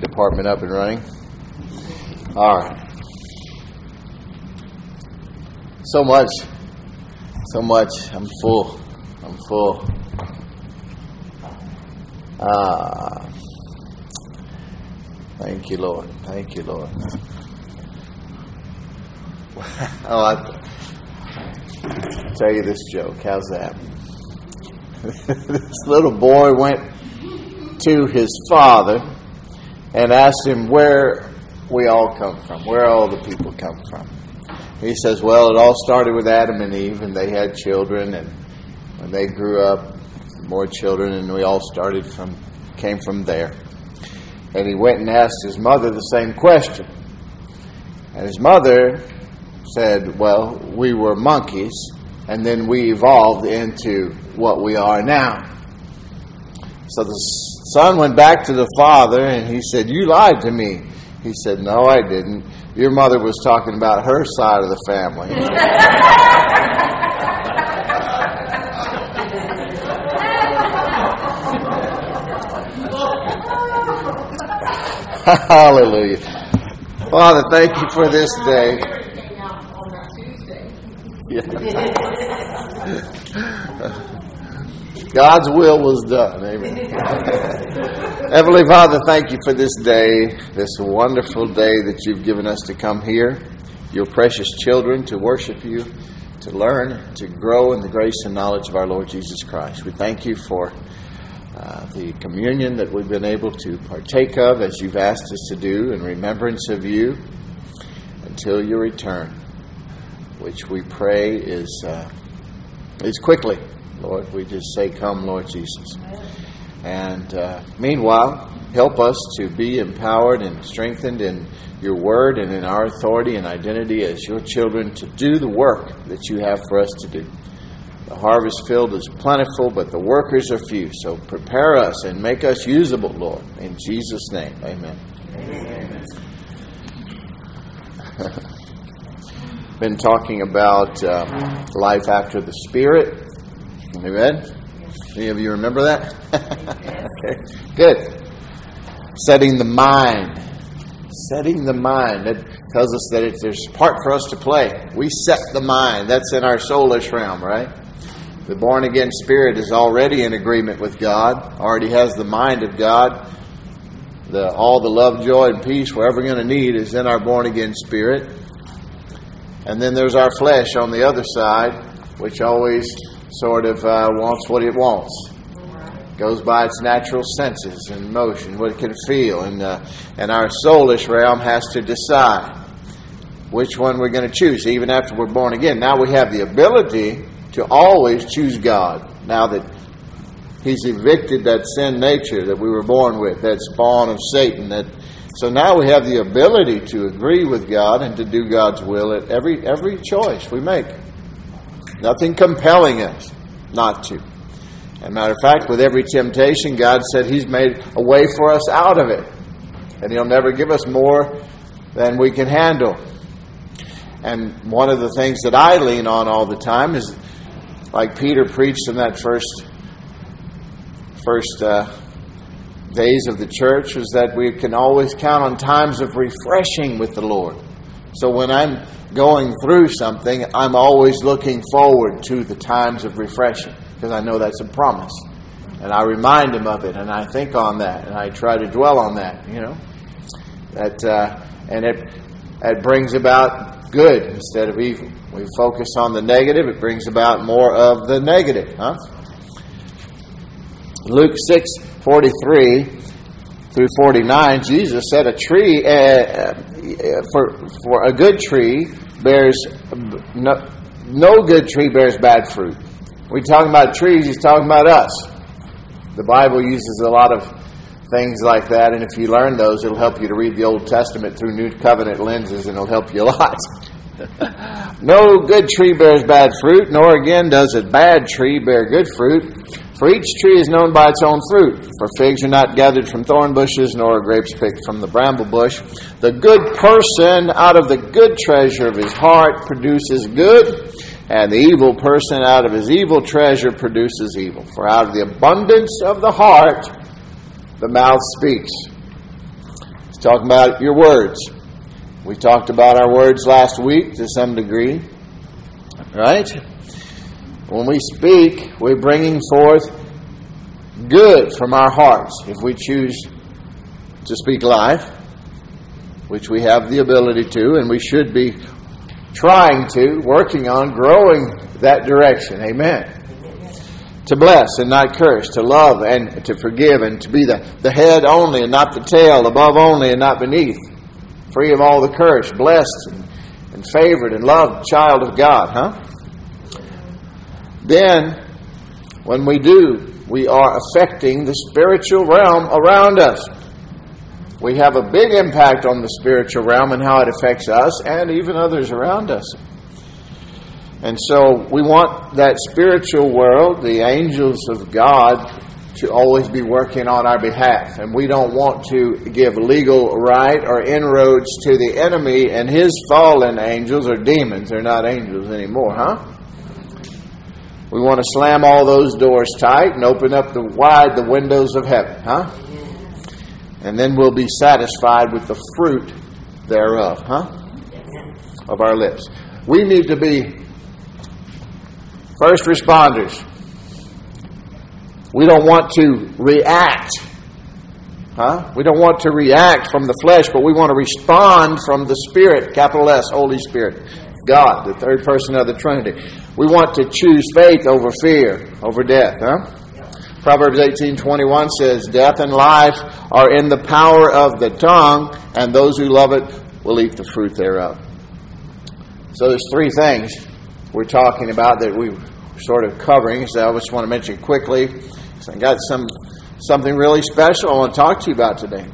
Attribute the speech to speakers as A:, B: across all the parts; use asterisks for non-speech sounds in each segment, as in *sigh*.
A: department up and running. All right. So much, so much. I'm full. I'm full. Ah, thank you, Lord. Thank you, Lord. *laughs* oh, I tell you this joke. How's that? *laughs* this little boy went to his father and asked him where we all come from, where all the people come from. He says, Well, it all started with Adam and Eve, and they had children, and when they grew up, more children, and we all started from, came from there. And he went and asked his mother the same question. And his mother said, Well, we were monkeys, and then we evolved into what we are now. So the son went back to the father and he said, You lied to me. He said, No, I didn't. Your mother was talking about her side of the family. *laughs* Hallelujah. Father, thank you for this day. Yeah. *laughs* God's will was done. Amen. *laughs* Heavenly Father, thank you for this day, this wonderful day that you've given us to come here, your precious children, to worship you, to learn, to grow in the grace and knowledge of our Lord Jesus Christ. We thank you for uh, the communion that we've been able to partake of as you've asked us to do in remembrance of you until your return, which we pray is, uh, is quickly. Lord. We just say, Come, Lord Jesus. And uh, meanwhile, help us to be empowered and strengthened in your word and in our authority and identity as your children to do the work that you have for us to do. The harvest field is plentiful, but the workers are few. So prepare us and make us usable, Lord. In Jesus' name, amen. amen. *laughs* Been talking about uh, life after the Spirit. Amen? Any of you remember that? *laughs* okay, good. Setting the mind. Setting the mind. That tells us that there's part for us to play. We set the mind. That's in our soulish realm, right? The born again spirit is already in agreement with God, already has the mind of God. The, all the love, joy, and peace we're ever going to need is in our born again spirit. And then there's our flesh on the other side, which always sort of uh, wants what it wants. Goes by its natural senses and motion, what it can feel, and uh, and our soulish realm has to decide which one we're going to choose. Even after we're born again, now we have the ability to always choose God. Now that He's evicted that sin nature that we were born with, that spawn of Satan. That so now we have the ability to agree with God and to do God's will at every every choice we make. Nothing compelling us not to. As a matter of fact, with every temptation, God said He's made a way for us out of it. And He'll never give us more than we can handle. And one of the things that I lean on all the time is, like Peter preached in that first first uh, days of the church, was that we can always count on times of refreshing with the Lord. So when I'm going through something, I'm always looking forward to the times of refreshing because I know that's a promise. And I remind him of it and I think on that and I try to dwell on that, you know. That uh, and it it brings about good instead of evil. We focus on the negative, it brings about more of the negative, huh? Luke 6 43 through 49, Jesus said a tree, uh, for, for a good tree bears, no, no good tree bears bad fruit. We're talking about trees, he's talking about us. The Bible uses a lot of things like that, and if you learn those, it'll help you to read the Old Testament through New Covenant lenses, and it'll help you a lot. *laughs* no good tree bears bad fruit, nor again does a bad tree bear good fruit. For each tree is known by its own fruit. For figs are not gathered from thorn bushes, nor are grapes picked from the bramble bush. The good person out of the good treasure of his heart produces good, and the evil person out of his evil treasure produces evil. For out of the abundance of the heart, the mouth speaks. He's talking about your words. We talked about our words last week to some degree. Right? When we speak, we're bringing forth good from our hearts. If we choose to speak life, which we have the ability to, and we should be trying to, working on, growing that direction. Amen. To bless and not curse, to love and to forgive, and to be the, the head only and not the tail, above only and not beneath, free of all the curse, blessed and, and favored and loved child of God, huh? Then, when we do, we are affecting the spiritual realm around us. We have a big impact on the spiritual realm and how it affects us and even others around us. And so we want that spiritual world, the angels of God, to always be working on our behalf. And we don't want to give legal right or inroads to the enemy and his fallen angels or demons. They're not angels anymore, huh? We want to slam all those doors tight and open up the wide the windows of heaven, huh? And then we'll be satisfied with the fruit thereof, huh? Of our lips. We need to be First responders. We don't want to react. Huh? We don't want to react from the flesh, but we want to respond from the Spirit, capital S, Holy Spirit. God, the third person of the Trinity. We want to choose faith over fear, over death, huh? Proverbs 18:21 says, "Death and life are in the power of the tongue, and those who love it will eat the fruit thereof." So there's three things we're talking about that we sort of covering, so I just want to mention quickly. I got some something really special I want to talk to you about today.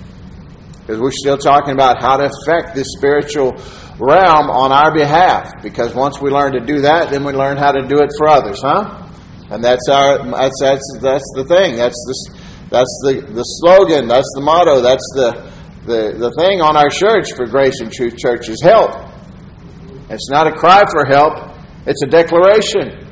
A: Because we're still talking about how to affect this spiritual realm on our behalf. Because once we learn to do that, then we learn how to do it for others, huh? And that's our that's that's that's the thing. That's the that's the, the slogan. That's the motto. That's the the, the thing on our church for Grace and Truth Church is help. It's not a cry for help, it's a declaration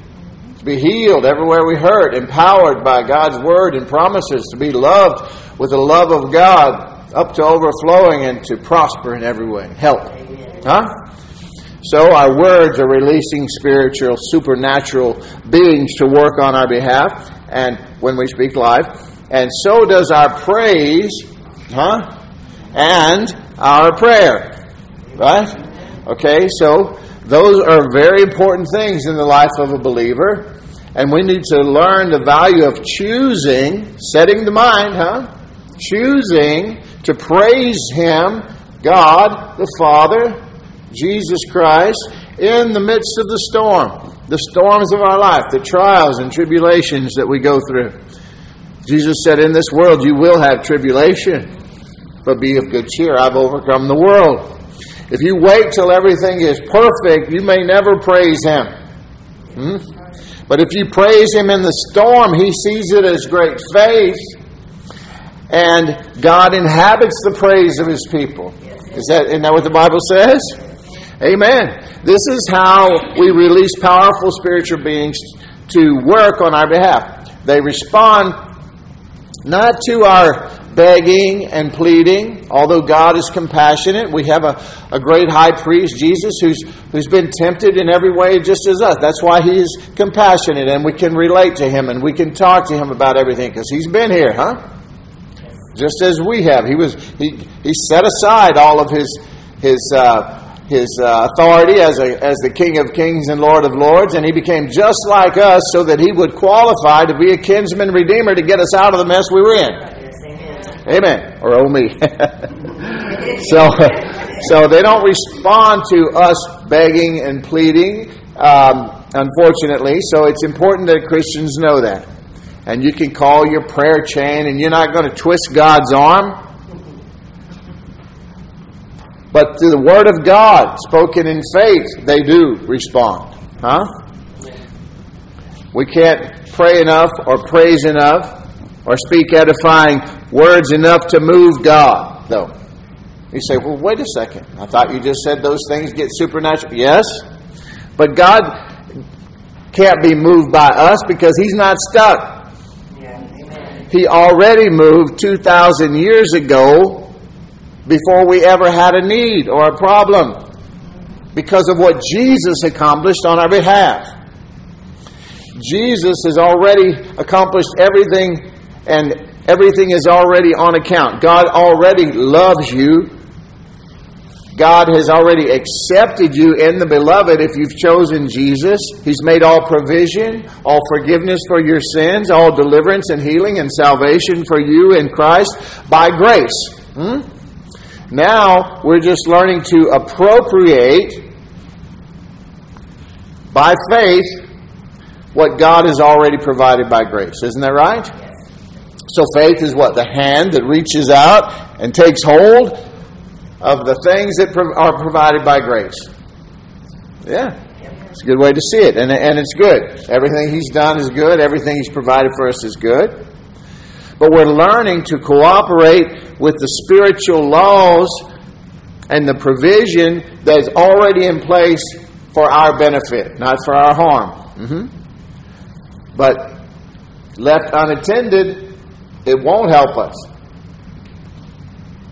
A: To be healed everywhere we hurt, empowered by God's word and promises to be loved with the love of God up to overflowing and to prosper in every way. Help. Huh? So our words are releasing spiritual, supernatural beings to work on our behalf and when we speak life. And so does our praise, huh? And our prayer. Right? Okay, so those are very important things in the life of a believer. And we need to learn the value of choosing, setting the mind, huh? Choosing to praise Him, God the Father, Jesus Christ, in the midst of the storm, the storms of our life, the trials and tribulations that we go through. Jesus said, In this world you will have tribulation, but be of good cheer. I've overcome the world. If you wait till everything is perfect, you may never praise Him. Hmm? But if you praise Him in the storm, He sees it as great faith, and God inhabits the praise of His people. Is that, isn't that what the Bible says? Amen. This is how we release powerful spiritual beings to work on our behalf. They respond not to our begging and pleading. Although God is compassionate, we have a, a great high priest, Jesus, who's, who's been tempted in every way just as us. That's why he is compassionate and we can relate to him and we can talk to him about everything because he's been here, huh? Just as we have. He was he, he set aside all of his his uh, his uh, authority as, a, as the King of Kings and Lord of Lords, and he became just like us so that he would qualify to be a kinsman redeemer to get us out of the mess we were in. Amen. Or oh me. *laughs* so, *laughs* so they don't respond to us begging and pleading, um, unfortunately. So it's important that Christians know that. And you can call your prayer chain, and you're not going to twist God's arm. But to the Word of God, spoken in faith, they do respond. Huh? We can't pray enough or praise enough or speak edifying words enough to move God, though. You say, well, wait a second. I thought you just said those things get supernatural. Yes, but God can't be moved by us because He's not stuck. Yeah, he already moved 2,000 years ago before we ever had a need or a problem because of what Jesus accomplished on our behalf. Jesus has already accomplished everything and everything is already on account. God already loves you. God has already accepted you in the beloved if you've chosen Jesus. He's made all provision, all forgiveness for your sins, all deliverance and healing and salvation for you in Christ by grace. Hmm? Now we're just learning to appropriate by faith what God has already provided by grace. Isn't that right? So faith is what? The hand that reaches out and takes hold of the things that are provided by grace. Yeah. It's a good way to see it. And, and it's good. Everything He's done is good. Everything He's provided for us is good. But we're learning to cooperate with the spiritual laws and the provision that's already in place for our benefit, not for our harm. Mm-hmm. But left unattended, it won't help us.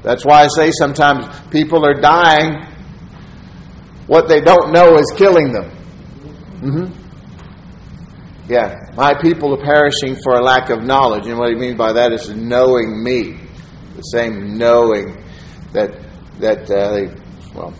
A: That's why I say sometimes people are dying. What they don't know is killing them. Mm-hmm. Yeah, my people are perishing for a lack of knowledge. And what he means by that is knowing me. The same knowing that, that uh, they, well,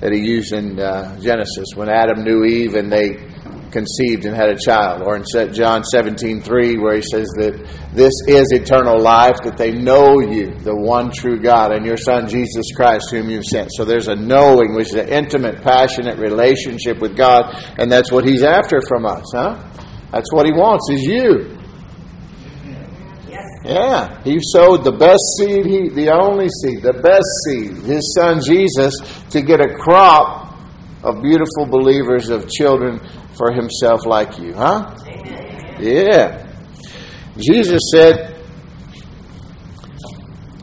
A: that he used in uh, Genesis when Adam knew Eve and they conceived and had a child. Or in John 17, 3, where he says that this is eternal life, that they know you, the one true God, and your Son, Jesus Christ, whom you've sent. So there's a knowing, which is an intimate, passionate relationship with God, and that's what he's after from us, huh? That's what he wants, is you. Yeah, he sowed the best seed, he, the only seed, the best seed, his son Jesus, to get a crop of beautiful believers, of children for himself like you, huh? Yeah. Jesus said,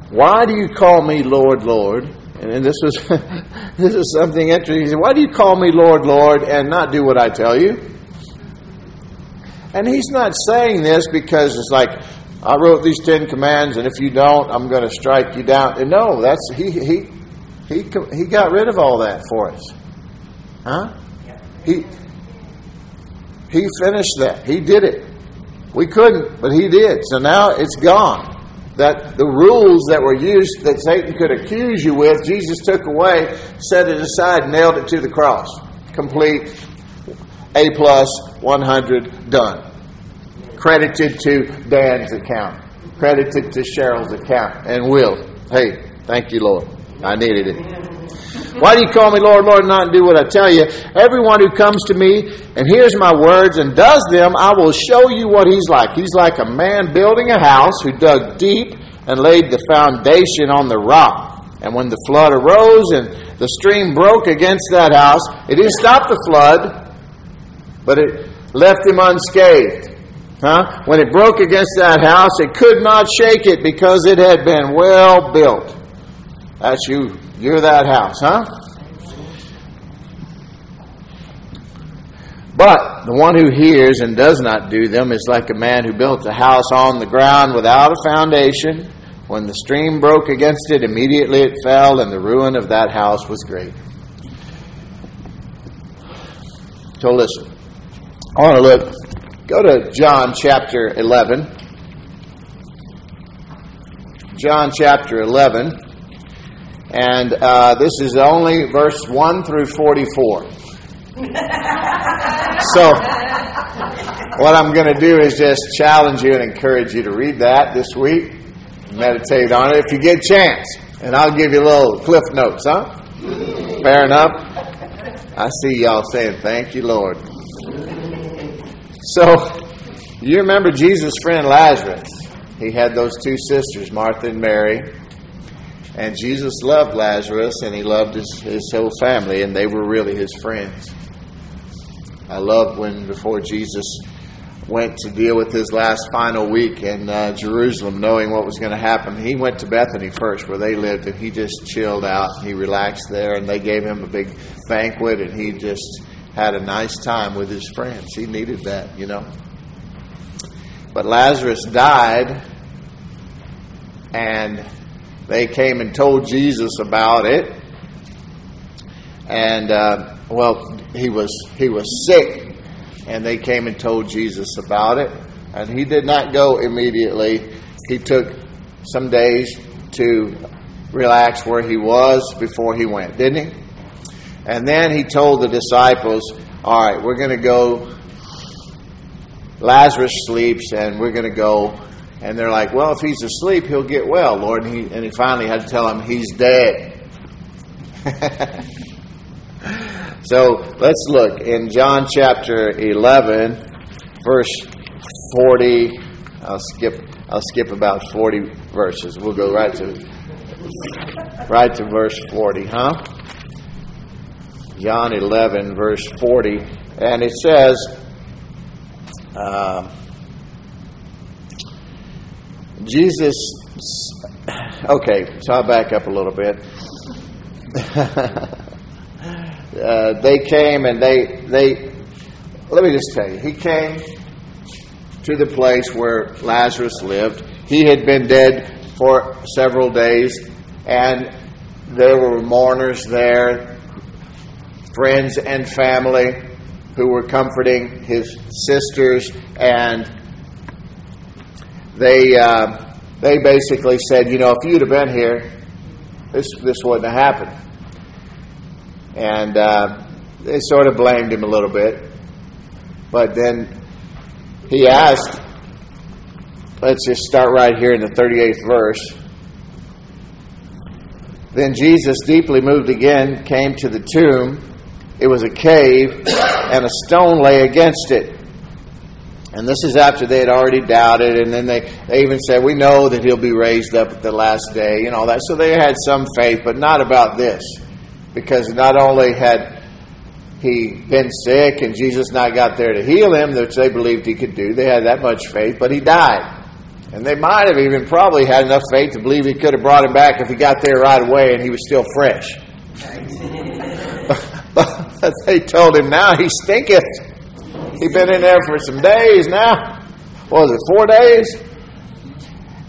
A: Why do you call me Lord, Lord? And this was *laughs* this is something interesting. He said, Why do you call me Lord, Lord, and not do what I tell you? And he's not saying this because it's like, I wrote these Ten Commands, and if you don't, I'm going to strike you down. And no, that's he he he he got rid of all that for us, huh? He he finished that. He did it. We couldn't, but He did. So now it's gone. That the rules that were used that Satan could accuse you with, Jesus took away, set it aside, nailed it to the cross. Complete, A plus, 100, done. Credited to Dan's account. Credited to Cheryl's account. And Will. Hey, thank you, Lord. I needed it. Why do you call me Lord, Lord, and not do what I tell you? Everyone who comes to me and hears my words and does them, I will show you what he's like. He's like a man building a house who dug deep and laid the foundation on the rock. And when the flood arose and the stream broke against that house, it didn't stop the flood, but it left him unscathed. Huh? When it broke against that house, it could not shake it because it had been well built. That's you you're that house, huh? But the one who hears and does not do them is like a man who built a house on the ground without a foundation. When the stream broke against it, immediately it fell, and the ruin of that house was great. So listen. I want to look. Go to John chapter 11. John chapter 11. And uh, this is only verse 1 through 44. so, what I'm going to do is just challenge you and encourage you to read that this week, meditate on it if you get a chance. And I'll give you a little cliff notes, huh? Fair enough? I see y'all saying, Thank you, Lord. So, you remember Jesus' friend Lazarus. He had those two sisters, Martha and Mary. And Jesus loved Lazarus and he loved his, his whole family, and they were really his friends. I love when before Jesus went to deal with his last final week in uh, Jerusalem, knowing what was going to happen. He went to Bethany first, where they lived, and he just chilled out. He relaxed there, and they gave him a big banquet, and he just had a nice time with his friends. He needed that, you know. But Lazarus died, and they came and told Jesus about it. And uh, well, he was he was sick, and they came and told Jesus about it. And he did not go immediately. He took some days to relax where he was before he went, didn't he? And then he told the disciples, All right, we're going to go. Lazarus sleeps, and we're going to go. And they're like, Well, if he's asleep, he'll get well, Lord. And he, and he finally had to tell him, He's dead. *laughs* so let's look in John chapter 11, verse 40. I'll skip. I'll skip about 40 verses. We'll go right to right to verse 40, huh? John 11, verse 40. And it says, uh, Jesus, okay, so I'll back up a little bit. *laughs* uh, they came and they, they, let me just tell you, he came to the place where Lazarus lived. He had been dead for several days, and there were mourners there, friends and family who were comforting his sisters, and they uh, they basically said, you know, if you'd have been here, this this wouldn't have happened. And uh, they sort of blamed him a little bit, but then he asked. Let's just start right here in the 38th verse. Then Jesus, deeply moved again, came to the tomb. It was a cave, and a stone lay against it. And this is after they had already doubted, and then they, they even said, We know that he'll be raised up at the last day, and all that. So they had some faith, but not about this. Because not only had he been sick and Jesus not got there to heal him, which they believed he could do, they had that much faith, but he died. And they might have even probably had enough faith to believe he could have brought him back if he got there right away and he was still fresh. *laughs* but they told him now he stinketh. He'd been in there for some days now. What was it, four days?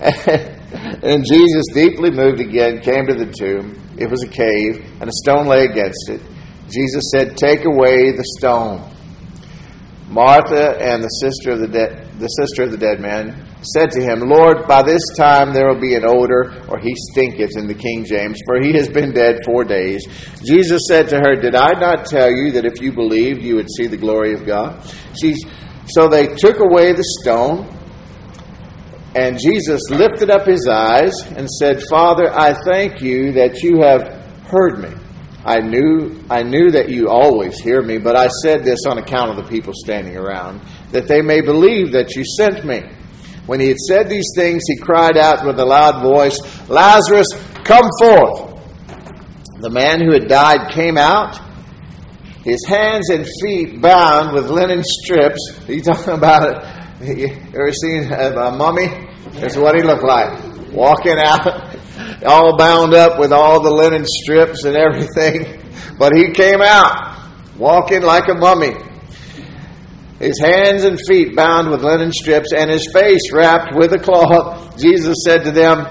A: *laughs* and Jesus, deeply moved again, came to the tomb. It was a cave, and a stone lay against it. Jesus said, Take away the stone. Martha and the sister of the dead, the sister of the dead man said to him, Lord, by this time there will be an odor, or he stinketh in the King James, for he has been dead four days. Jesus said to her, Did I not tell you that if you believed, you would see the glory of God? She, so they took away the stone, and Jesus lifted up his eyes and said, Father, I thank you that you have heard me. I knew I knew that you always hear me, but I said this on account of the people standing around, that they may believe that you sent me. When he had said these things, he cried out with a loud voice, Lazarus, come forth. The man who had died came out, his hands and feet bound with linen strips. Are you talking about it? You ever seen a mummy? That's what he looked like. Walking out, all bound up with all the linen strips and everything. But he came out, walking like a mummy his hands and feet bound with linen strips, and his face wrapped with a cloth. Jesus said to them,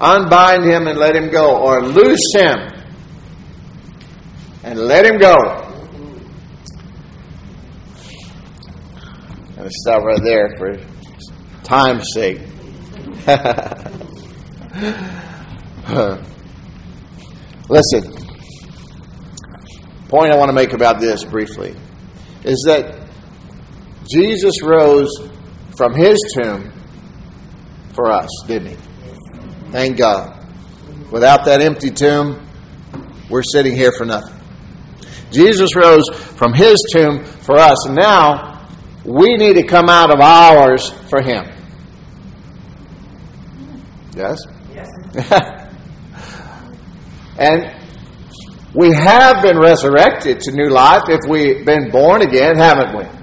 A: Unbind him and let him go, or loose him and let him go. I'm going to stop right there for time's sake. *laughs* Listen, point I want to make about this briefly is that Jesus rose from his tomb for us, didn't he? Thank God. Without that empty tomb, we're sitting here for nothing. Jesus rose from his tomb for us. And now we need to come out of ours for him. Yes? Yes. *laughs* and we have been resurrected to new life if we've been born again, haven't we?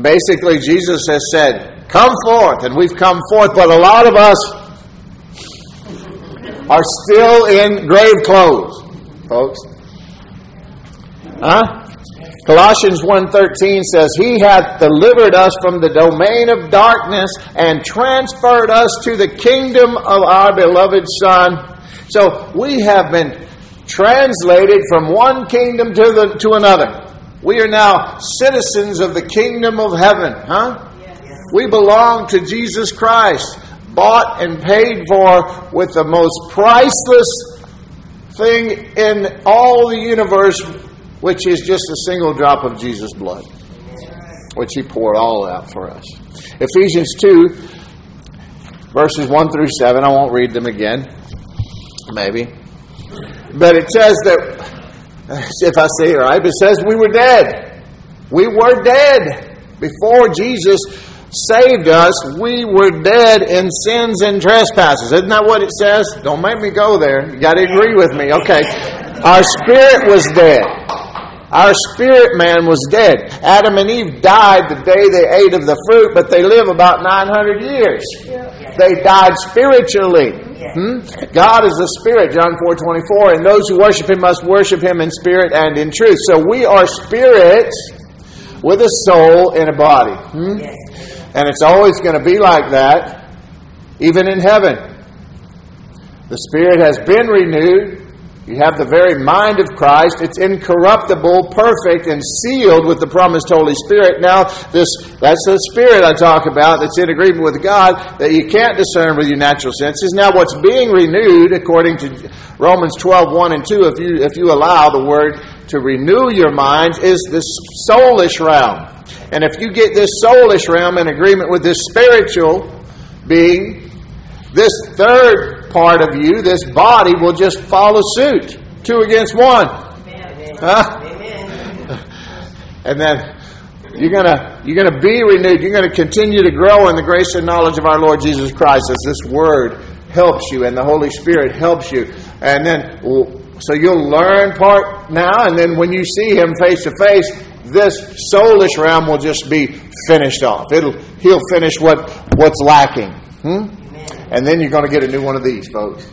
A: Basically, Jesus has said, Come forth, and we've come forth, but a lot of us are still in grave clothes, folks. Huh? Colossians 1:13 says, "He hath delivered us from the domain of darkness and transferred us to the kingdom of our beloved Son." So we have been translated from one kingdom to the to another. We are now citizens of the kingdom of heaven, huh? Yes. We belong to Jesus Christ, bought and paid for with the most priceless thing in all the universe which is just a single drop of Jesus' blood, which He poured all out for us. Ephesians 2, verses 1 through 7, I won't read them again, maybe. But it says that, if I say it right, it says we were dead. We were dead. Before Jesus saved us, we were dead in sins and trespasses. Isn't that what it says? Don't make me go there. You got to agree with me. Okay. Our spirit was dead. Our spirit man was dead. Adam and Eve died the day they ate of the fruit, but they live about 900 years. They died spiritually. Hmm? God is a spirit, John 4 24, and those who worship him must worship him in spirit and in truth. So we are spirits with a soul and a body. Hmm? And it's always going to be like that, even in heaven. The spirit has been renewed. You have the very mind of Christ. It's incorruptible, perfect, and sealed with the promised Holy Spirit. Now, this that's the spirit I talk about that's in agreement with God that you can't discern with your natural senses. Now, what's being renewed, according to Romans 12, 1 and 2, if you if you allow the word to renew your minds, is this soulish realm. And if you get this soulish realm in agreement with this spiritual being, this third part of you, this body, will just follow suit. Two against one. Amen. Huh? Amen. And then you're gonna you're gonna be renewed. You're gonna continue to grow in the grace and knowledge of our Lord Jesus Christ as this Word helps you and the Holy Spirit helps you. And then so you'll learn part now, and then when you see Him face to face, this soulish realm will just be finished off. It'll He'll finish what what's lacking. Hmm? And then you're going to get a new one of these, folks.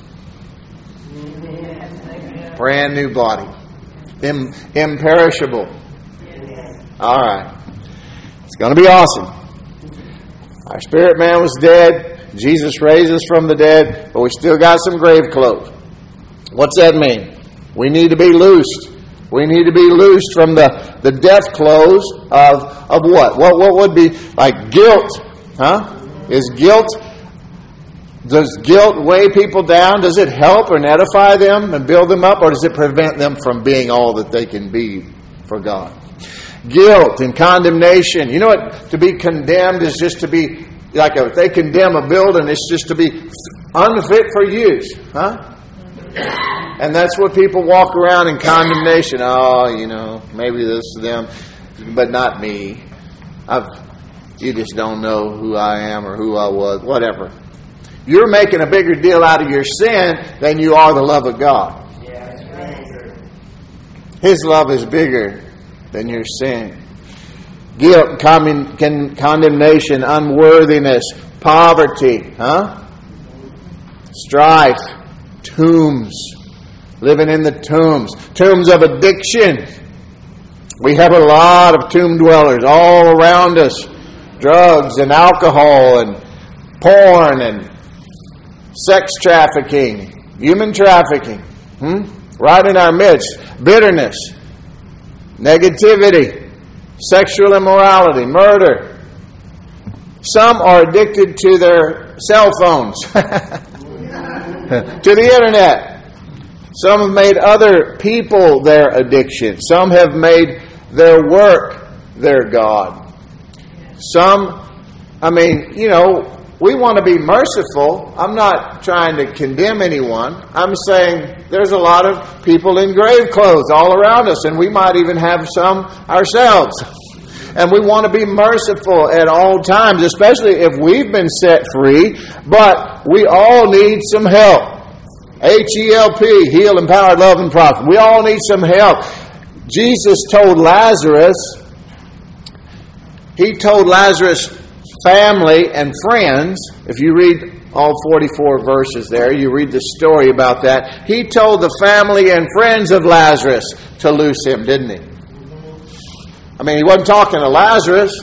A: Brand new body. Im- imperishable. All right. It's going to be awesome. Our spirit man was dead. Jesus raised us from the dead, but we still got some grave clothes. What's that mean? We need to be loosed. We need to be loosed from the, the death clothes of, of what? what? What would be like guilt? Huh? Is guilt does guilt weigh people down? Does it help or edify them and build them up, or does it prevent them from being all that they can be for God? Guilt and condemnation. You know what? To be condemned is just to be like if they condemn a building, it's just to be unfit for use, huh? And that's what people walk around in condemnation. Oh, you know, maybe this is them, but not me. I've, you just don't know who I am or who I was, whatever. You're making a bigger deal out of your sin than you are the love of God. His love is bigger than your sin. Guilt, con- condemnation, unworthiness, poverty, huh? Strife, tombs, living in the tombs, tombs of addiction. We have a lot of tomb dwellers all around us drugs and alcohol and porn and sex trafficking, human trafficking, hmm? right in our midst, bitterness, negativity, sexual immorality, murder. Some are addicted to their cell phones, *laughs* to the internet. Some have made other people their addiction. Some have made their work their God. Some, I mean, you know, we want to be merciful. I'm not trying to condemn anyone. I'm saying there's a lot of people in grave clothes all around us, and we might even have some ourselves. And we want to be merciful at all times, especially if we've been set free, but we all need some help. H E L P, heal, empower, love, and profit. We all need some help. Jesus told Lazarus, he told Lazarus, family and friends, if you read all 44 verses there, you read the story about that. He told the family and friends of Lazarus to loose him, didn't he? I mean, he wasn't talking to Lazarus.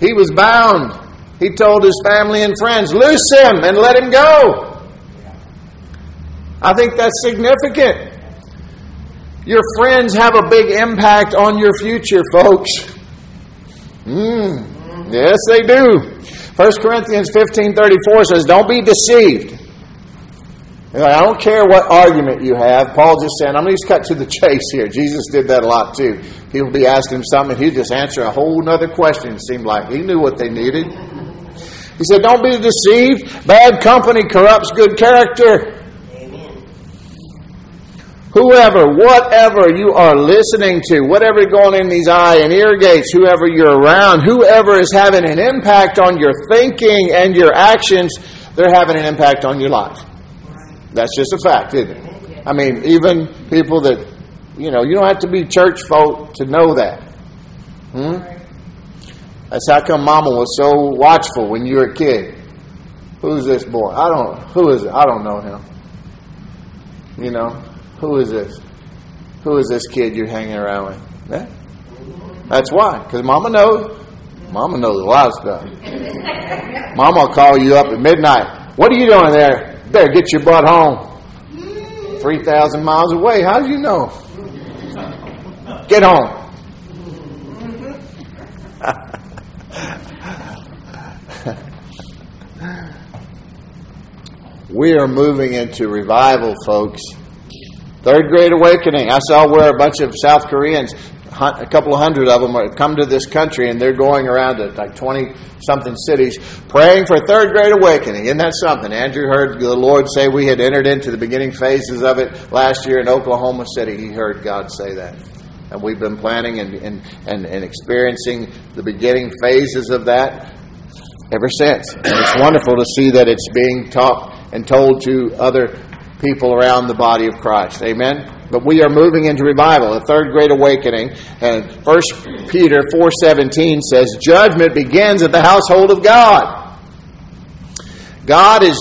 A: He was bound. He told his family and friends, Loose him and let him go. I think that's significant. Your friends have a big impact on your future, folks. Mm, yes, they do. 1 Corinthians 15.34 says, Don't be deceived. I don't care what argument you have. Paul just said, I'm going to just cut to the *laughs* chase here. Jesus did that a lot too. People be asking him something, he'd just answer a whole other question. It seemed like he knew what they needed. He said, Don't be deceived. Bad company corrupts good character. Whoever, whatever you are listening to, whatever going in these eye and ear gates, whoever you're around, whoever is having an impact on your thinking and your actions, they're having an impact on your life. That's just a fact, isn't it? I mean, even people that, you know, you don't have to be church folk to know that. Hmm? That's how come Mama was so watchful when you were a kid. Who's this boy? I don't. Who is it? I don't know him. You know, who is this? Who is this kid you're hanging around with? Yeah? That's why. Because Mama knows. Mama knows a lot of stuff. Mama will call you up at midnight. What are you doing there? Better get your butt home. 3,000 miles away. How do you know? Get home. *laughs* we are moving into revival, folks. Third Great Awakening. I saw where a bunch of South Koreans a couple of hundred of them are come to this country and they're going around to like 20 something cities praying for third great awakening. Isn't that something? Andrew heard the Lord say we had entered into the beginning phases of it last year in Oklahoma City. He heard God say that. And we've been planning and, and, and, and experiencing the beginning phases of that ever since. And it's wonderful to see that it's being taught and told to other people around the body of Christ. Amen. But we are moving into revival, a third great awakening. And First Peter 4:17 says, "Judgment begins at the household of God." God is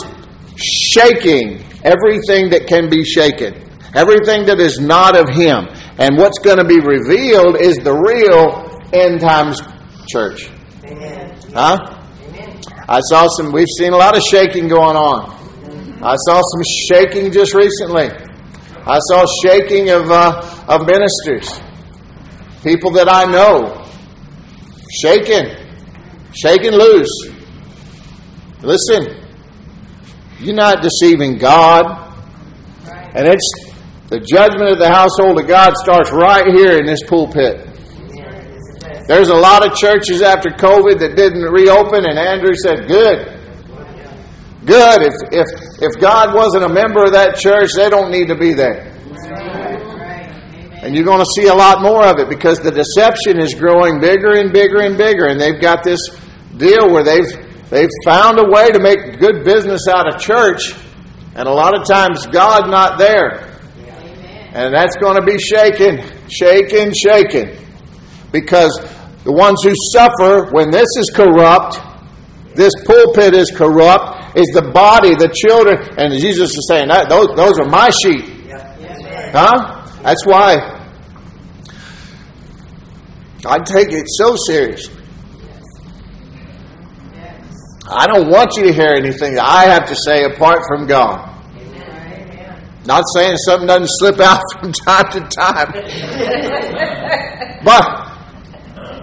A: shaking everything that can be shaken, everything that is not of Him. And what's going to be revealed is the real end times church. Amen. Huh? Amen. I saw some, we've seen a lot of shaking going on. I saw some shaking just recently. I saw shaking of, uh, of ministers, people that I know, shaken, shaken loose. Listen, you're not deceiving God. And it's the judgment of the household of God starts right here in this pulpit. There's a lot of churches after COVID that didn't reopen, and Andrew said, Good. Good. If, if, if God wasn't a member of that church, they don't need to be there. And you're going to see a lot more of it because the deception is growing bigger and bigger and bigger. And they've got this deal where they've, they've found a way to make good business out of church. And a lot of times, God not there. And that's going to be shaken, shaken, shaken. Because the ones who suffer when this is corrupt, this pulpit is corrupt, is the body, the children. And Jesus is saying, that, those, those are my sheep. Huh? That's why I take it so seriously. I don't want you to hear anything that I have to say apart from God. Not saying something doesn't slip *laughs* out from time to time. *laughs* but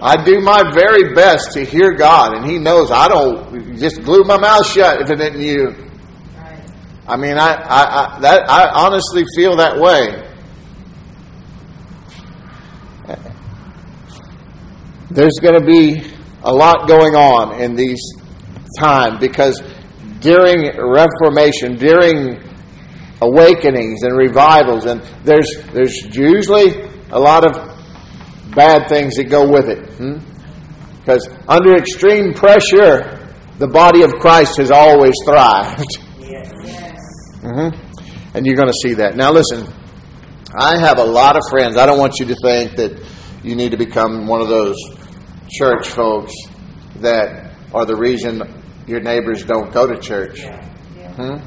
A: I do my very best to hear God, and He knows I don't just glue my mouth shut if it isn't you. Right. I mean, I, I, I, that, I honestly feel that way. There's going to be a lot going on in these times because during Reformation, during awakenings and revivals, and there's there's usually a lot of bad things that go with it. Hmm? Because under extreme pressure, the body of Christ has always thrived. Yes. Mm-hmm. And you're going to see that. Now, listen, I have a lot of friends. I don't want you to think that you need to become one of those church folks that are the reason your neighbors don't go to church. Hmm?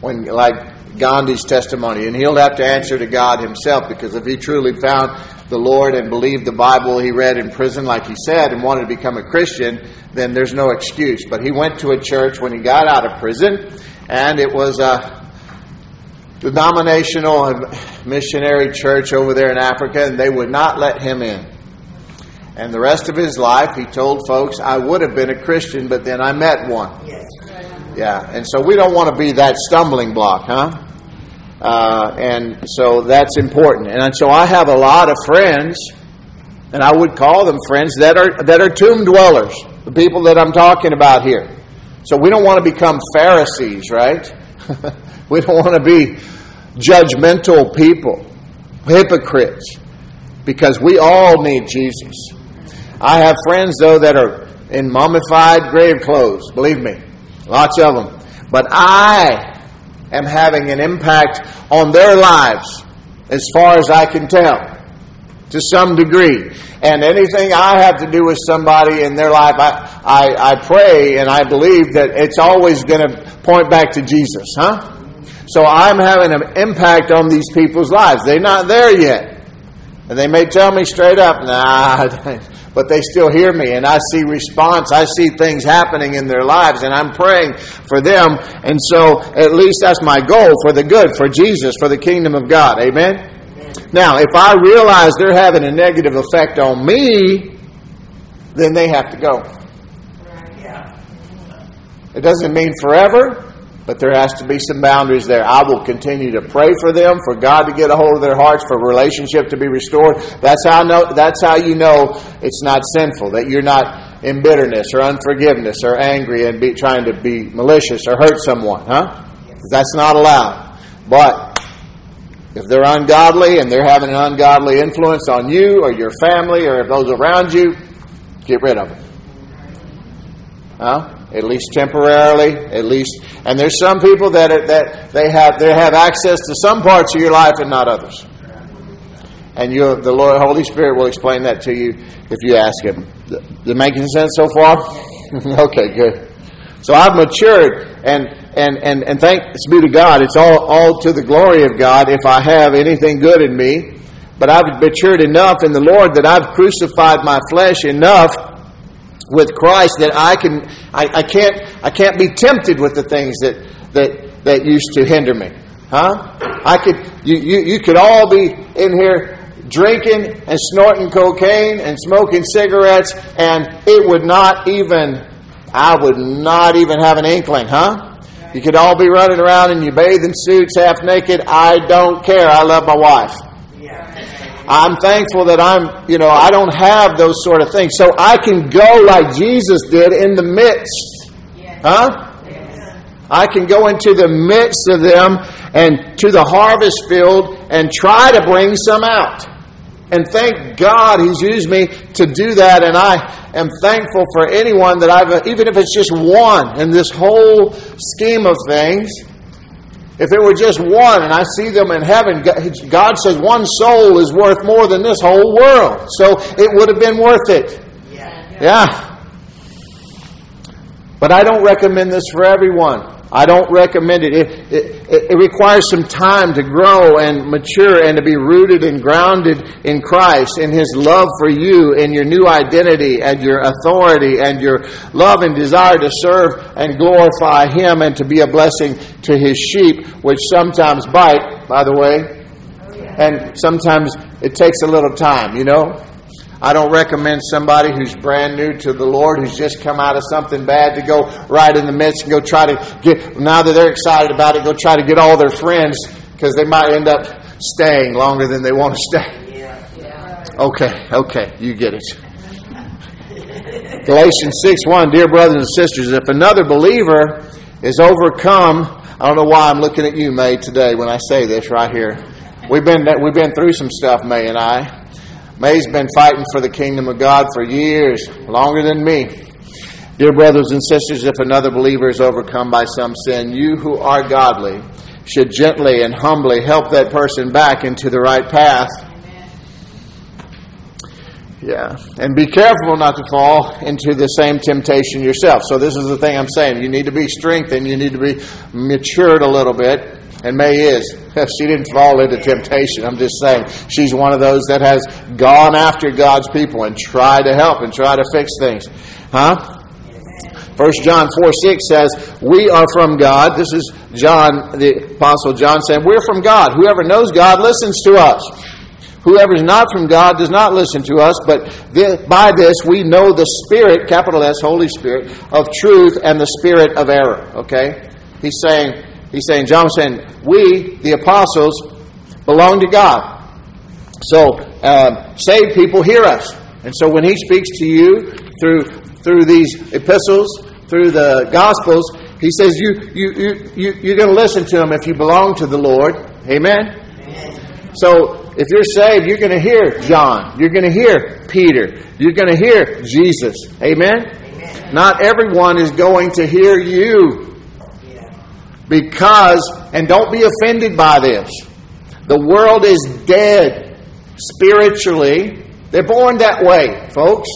A: When, like Gandhi's testimony, and he'll have to answer to God himself because if he truly found the Lord and believed the Bible he read in prison, like he said, and wanted to become a Christian, then there's no excuse. But he went to a church when he got out of prison, and it was a denominational missionary church over there in Africa, and they would not let him in. And the rest of his life, he told folks, I would have been a Christian, but then I met one. Yes. Yeah, and so we don't want to be that stumbling block, huh? Uh, and so that's important. And so I have a lot of friends, and I would call them friends that are that are tomb dwellers, the people that I'm talking about here. So we don't want to become Pharisees, right? *laughs* we don't want to be judgmental people, hypocrites, because we all need Jesus. I have friends though that are in mummified grave clothes. Believe me, lots of them. But I am having an impact on their lives as far as I can tell to some degree. And anything I have to do with somebody in their life, I, I, I pray and I believe that it's always going to point back to Jesus, huh? So I'm having an impact on these people's lives. They're not there yet. And they may tell me straight up, nah, *laughs* but they still hear me and I see response. I see things happening in their lives and I'm praying for them. And so at least that's my goal for the good, for Jesus, for the kingdom of God. Amen? Now, if I realize they're having a negative effect on me, then they have to go. It doesn't mean forever, but there has to be some boundaries there. I will continue to pray for them, for God to get a hold of their hearts, for relationship to be restored. That's how know, that's how you know it's not sinful, that you're not in bitterness or unforgiveness or angry and be trying to be malicious or hurt someone, huh? That's not allowed. But if they're ungodly and they're having an ungodly influence on you or your family or those around you, get rid of them. Huh? At least temporarily, at least. And there's some people that are, that they have they have access to some parts of your life and not others. And you, the Lord, Holy Spirit will explain that to you if you ask Him. It making sense so far? *laughs* okay, good. So I've matured, and and and and thanks be to God. It's all all to the glory of God. If I have anything good in me, but I've matured enough in the Lord that I've crucified my flesh enough with Christ that I can I, I can't I can't be tempted with the things that that that used to hinder me. Huh? I could you, you, you could all be in here drinking and snorting cocaine and smoking cigarettes and it would not even I would not even have an inkling, huh? You could all be running around in your bathing suits half naked. I don't care. I love my wife. I'm thankful that I'm, you know, I don't have those sort of things. So I can go like Jesus did in the midst. Huh? I can go into the midst of them and to the harvest field and try to bring some out. And thank God He's used me to do that. And I am thankful for anyone that I've, even if it's just one in this whole scheme of things, if it were just one and I see them in heaven, God says one soul is worth more than this whole world. So it would have been worth it. Yeah. yeah. But I don't recommend this for everyone. I don't recommend it. It, it. it, requires some time to grow and mature and to be rooted and grounded in Christ, in His love for you, in your new identity and your authority and your love and desire to serve and glorify Him and to be a blessing to His sheep, which sometimes bite, by the way. And sometimes it takes a little time, you know? I don't recommend somebody who's brand new to the Lord, who's just come out of something bad, to go right in the midst and go try to get, now that they're excited about it, go try to get all their friends because they might end up staying longer than they want to stay. Okay, okay, you get it. Galatians 6 1, dear brothers and sisters, if another believer is overcome, I don't know why I'm looking at you, May, today when I say this right here. We've been, we've been through some stuff, May and I. May's been fighting for the kingdom of God for years, longer than me. Dear brothers and sisters, if another believer is overcome by some sin, you who are godly should gently and humbly help that person back into the right path. Yeah. And be careful not to fall into the same temptation yourself. So, this is the thing I'm saying. You need to be strengthened, you need to be matured a little bit. And May is. *laughs* She didn't fall into temptation. I'm just saying she's one of those that has gone after God's people and tried to help and try to fix things. Huh? 1 John 4 6 says, We are from God. This is John, the Apostle John saying, We're from God. Whoever knows God listens to us. Whoever is not from God does not listen to us, but by this we know the Spirit, capital S, Holy Spirit, of truth and the Spirit of error. Okay? He's saying, he's saying, John's saying, we, the apostles, belong to God. So, uh, saved people hear us. And so when he speaks to you through, through these epistles, through the Gospels, he says you, you, you, you, you're going to listen to him if you belong to the Lord. Amen? Amen. So if you're saved, you're going to hear John. You're going to hear Peter. You're going to hear Jesus. Amen? Amen? Not everyone is going to hear you. Because, and don't be offended by this, the world is dead spiritually. They're born that way, folks.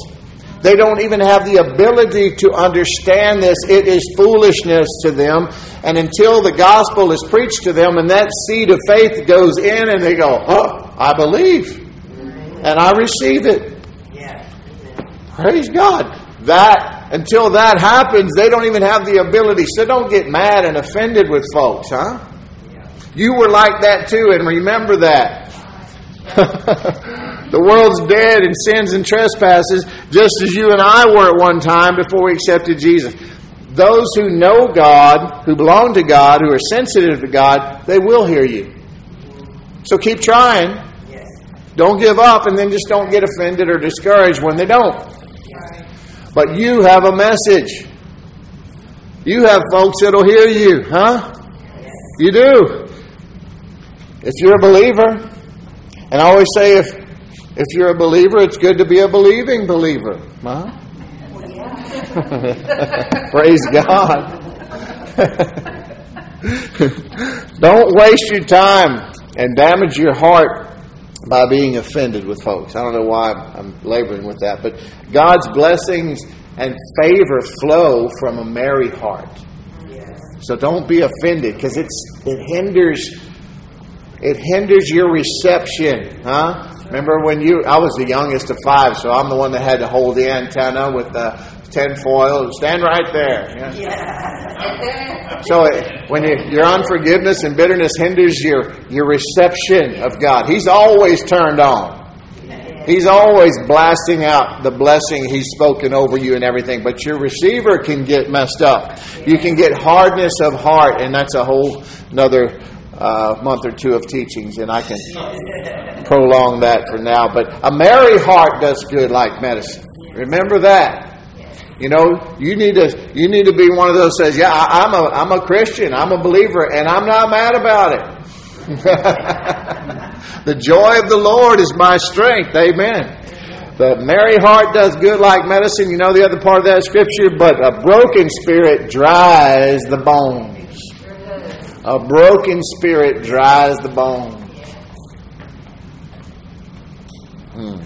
A: They don't even have the ability to understand this. It is foolishness to them. And until the gospel is preached to them and that seed of faith goes in and they go, oh, I believe. And I receive it. Praise God. That, until that happens, they don't even have the ability. So don't get mad and offended with folks, huh? You were like that too, and remember that. *laughs* The world's dead in sins and trespasses, just as you and I were at one time before we accepted Jesus. Those who know God, who belong to God, who are sensitive to God, they will hear you. So keep trying. Don't give up and then just don't get offended or discouraged when they don't. But you have a message. You have folks that'll hear you, huh? You do. If you're a believer, and I always say if if you're a believer, it's good to be a believing believer. Huh? *laughs* Praise God. *laughs* Don't waste your time and damage your heart by being offended with folks. I don't know why I'm laboring with that, but God's blessings and favor flow from a merry heart. So don't be offended because it's it hinders it hinders your reception, huh? Remember when you, I was the youngest of five, so I'm the one that had to hold the antenna with the tin foil. Stand right there. Yeah. yeah. so it, when you, your unforgiveness and bitterness hinders your, your reception of God, He's always turned on. He's always blasting out the blessing He's spoken over you and everything, but your receiver can get messed up. You can get hardness of heart, and that's a whole another uh, month or two of teachings, and I can prolong that for now. But a merry heart does good like medicine. Remember that. You know, you need to you need to be one of those says, "Yeah, I, am a I'm a Christian. I'm a believer, and I'm not mad about it." *laughs* the joy of the Lord is my strength. Amen. The merry heart does good like medicine. You know the other part of that scripture, but a broken spirit dries the bones. A broken spirit dries the bones. Hmm.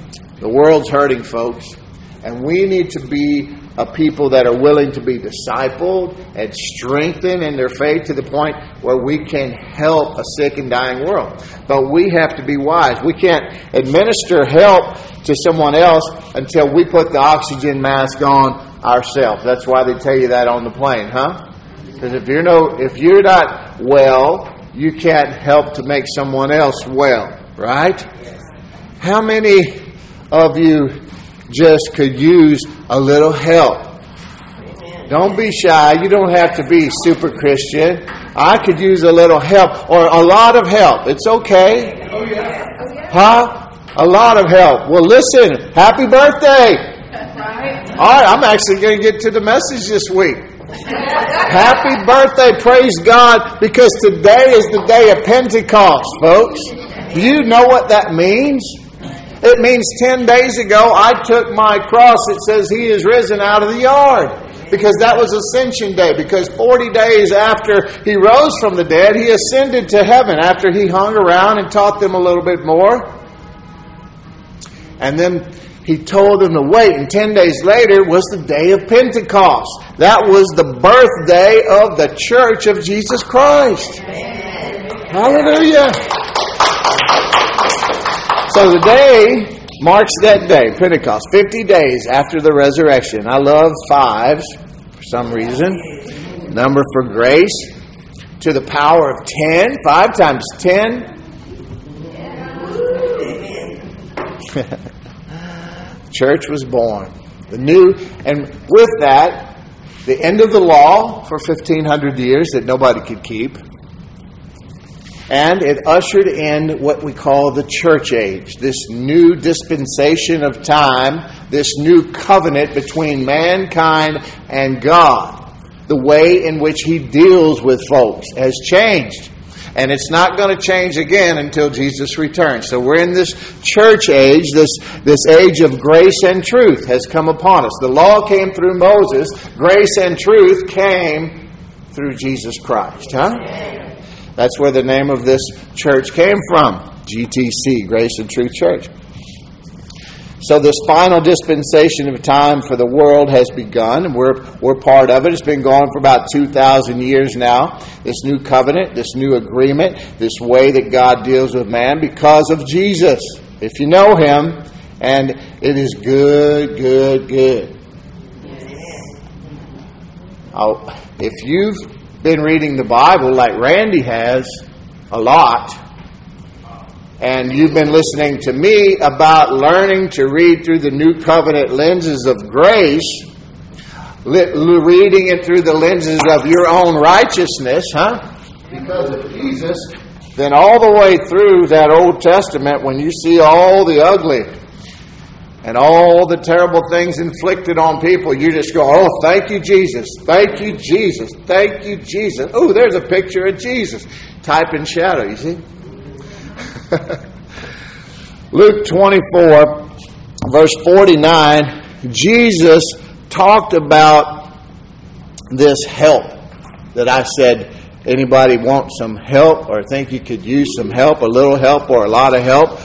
A: The world's hurting, folks. And we need to be a people that are willing to be discipled and strengthened in their faith to the point where we can help a sick and dying world. But we have to be wise. We can't administer help to someone else until we put the oxygen mask on ourselves. That's why they tell you that on the plane, huh? Because if you're no, if you're not well, you can't help to make someone else well, right? How many of you just could use a little help? Don't be shy. You don't have to be super Christian. I could use a little help or a lot of help. It's okay. Oh, yeah. Huh? A lot of help. Well, listen. Happy birthday. Right. All right, I'm actually going to get to the message this week. Happy birthday, praise God, because today is the day of Pentecost, folks. Do you know what that means? It means 10 days ago I took my cross, it says He is risen out of the yard. Because that was Ascension Day. Because 40 days after He rose from the dead, He ascended to heaven after He hung around and taught them a little bit more. And then he told them to wait, and 10 days later was the day of Pentecost. That was the birthday of the church of Jesus Christ. Hallelujah. So the day marks that day, Pentecost, 50 days after the resurrection. I love fives for some reason. Number for grace. To the power of 10. Five times 10. *laughs* Church was born. The new, and with that, the end of the law for 1500 years that nobody could keep. And it ushered in what we call the church age, this new dispensation of time, this new covenant between mankind and God. The way in which He deals with folks has changed. And it's not going to change again until Jesus returns. So we're in this church age, this, this age of grace and truth has come upon us. The law came through Moses, grace and truth came through Jesus Christ. Huh? That's where the name of this church came from GTC, Grace and Truth Church. So this final dispensation of time for the world has begun, and we're, we're part of it. It's been going for about 2,000 years now. This new covenant, this new agreement, this way that God deals with man because of Jesus. If you know Him, and it is good, good, good. Oh, if you've been reading the Bible like Randy has a lot, and you've been listening to me about learning to read through the New Covenant lenses of grace, reading it through the lenses of your own righteousness, huh? Because of Jesus, then all the way through that Old Testament, when you see all the ugly and all the terrible things inflicted on people, you just go, Oh, thank you, Jesus. Thank you, Jesus. Thank you, Jesus. Oh, there's a picture of Jesus. Type in shadow, you see? *laughs* Luke 24, verse 49, Jesus talked about this help that I said, anybody want some help or think you could use some help, a little help or a lot of help?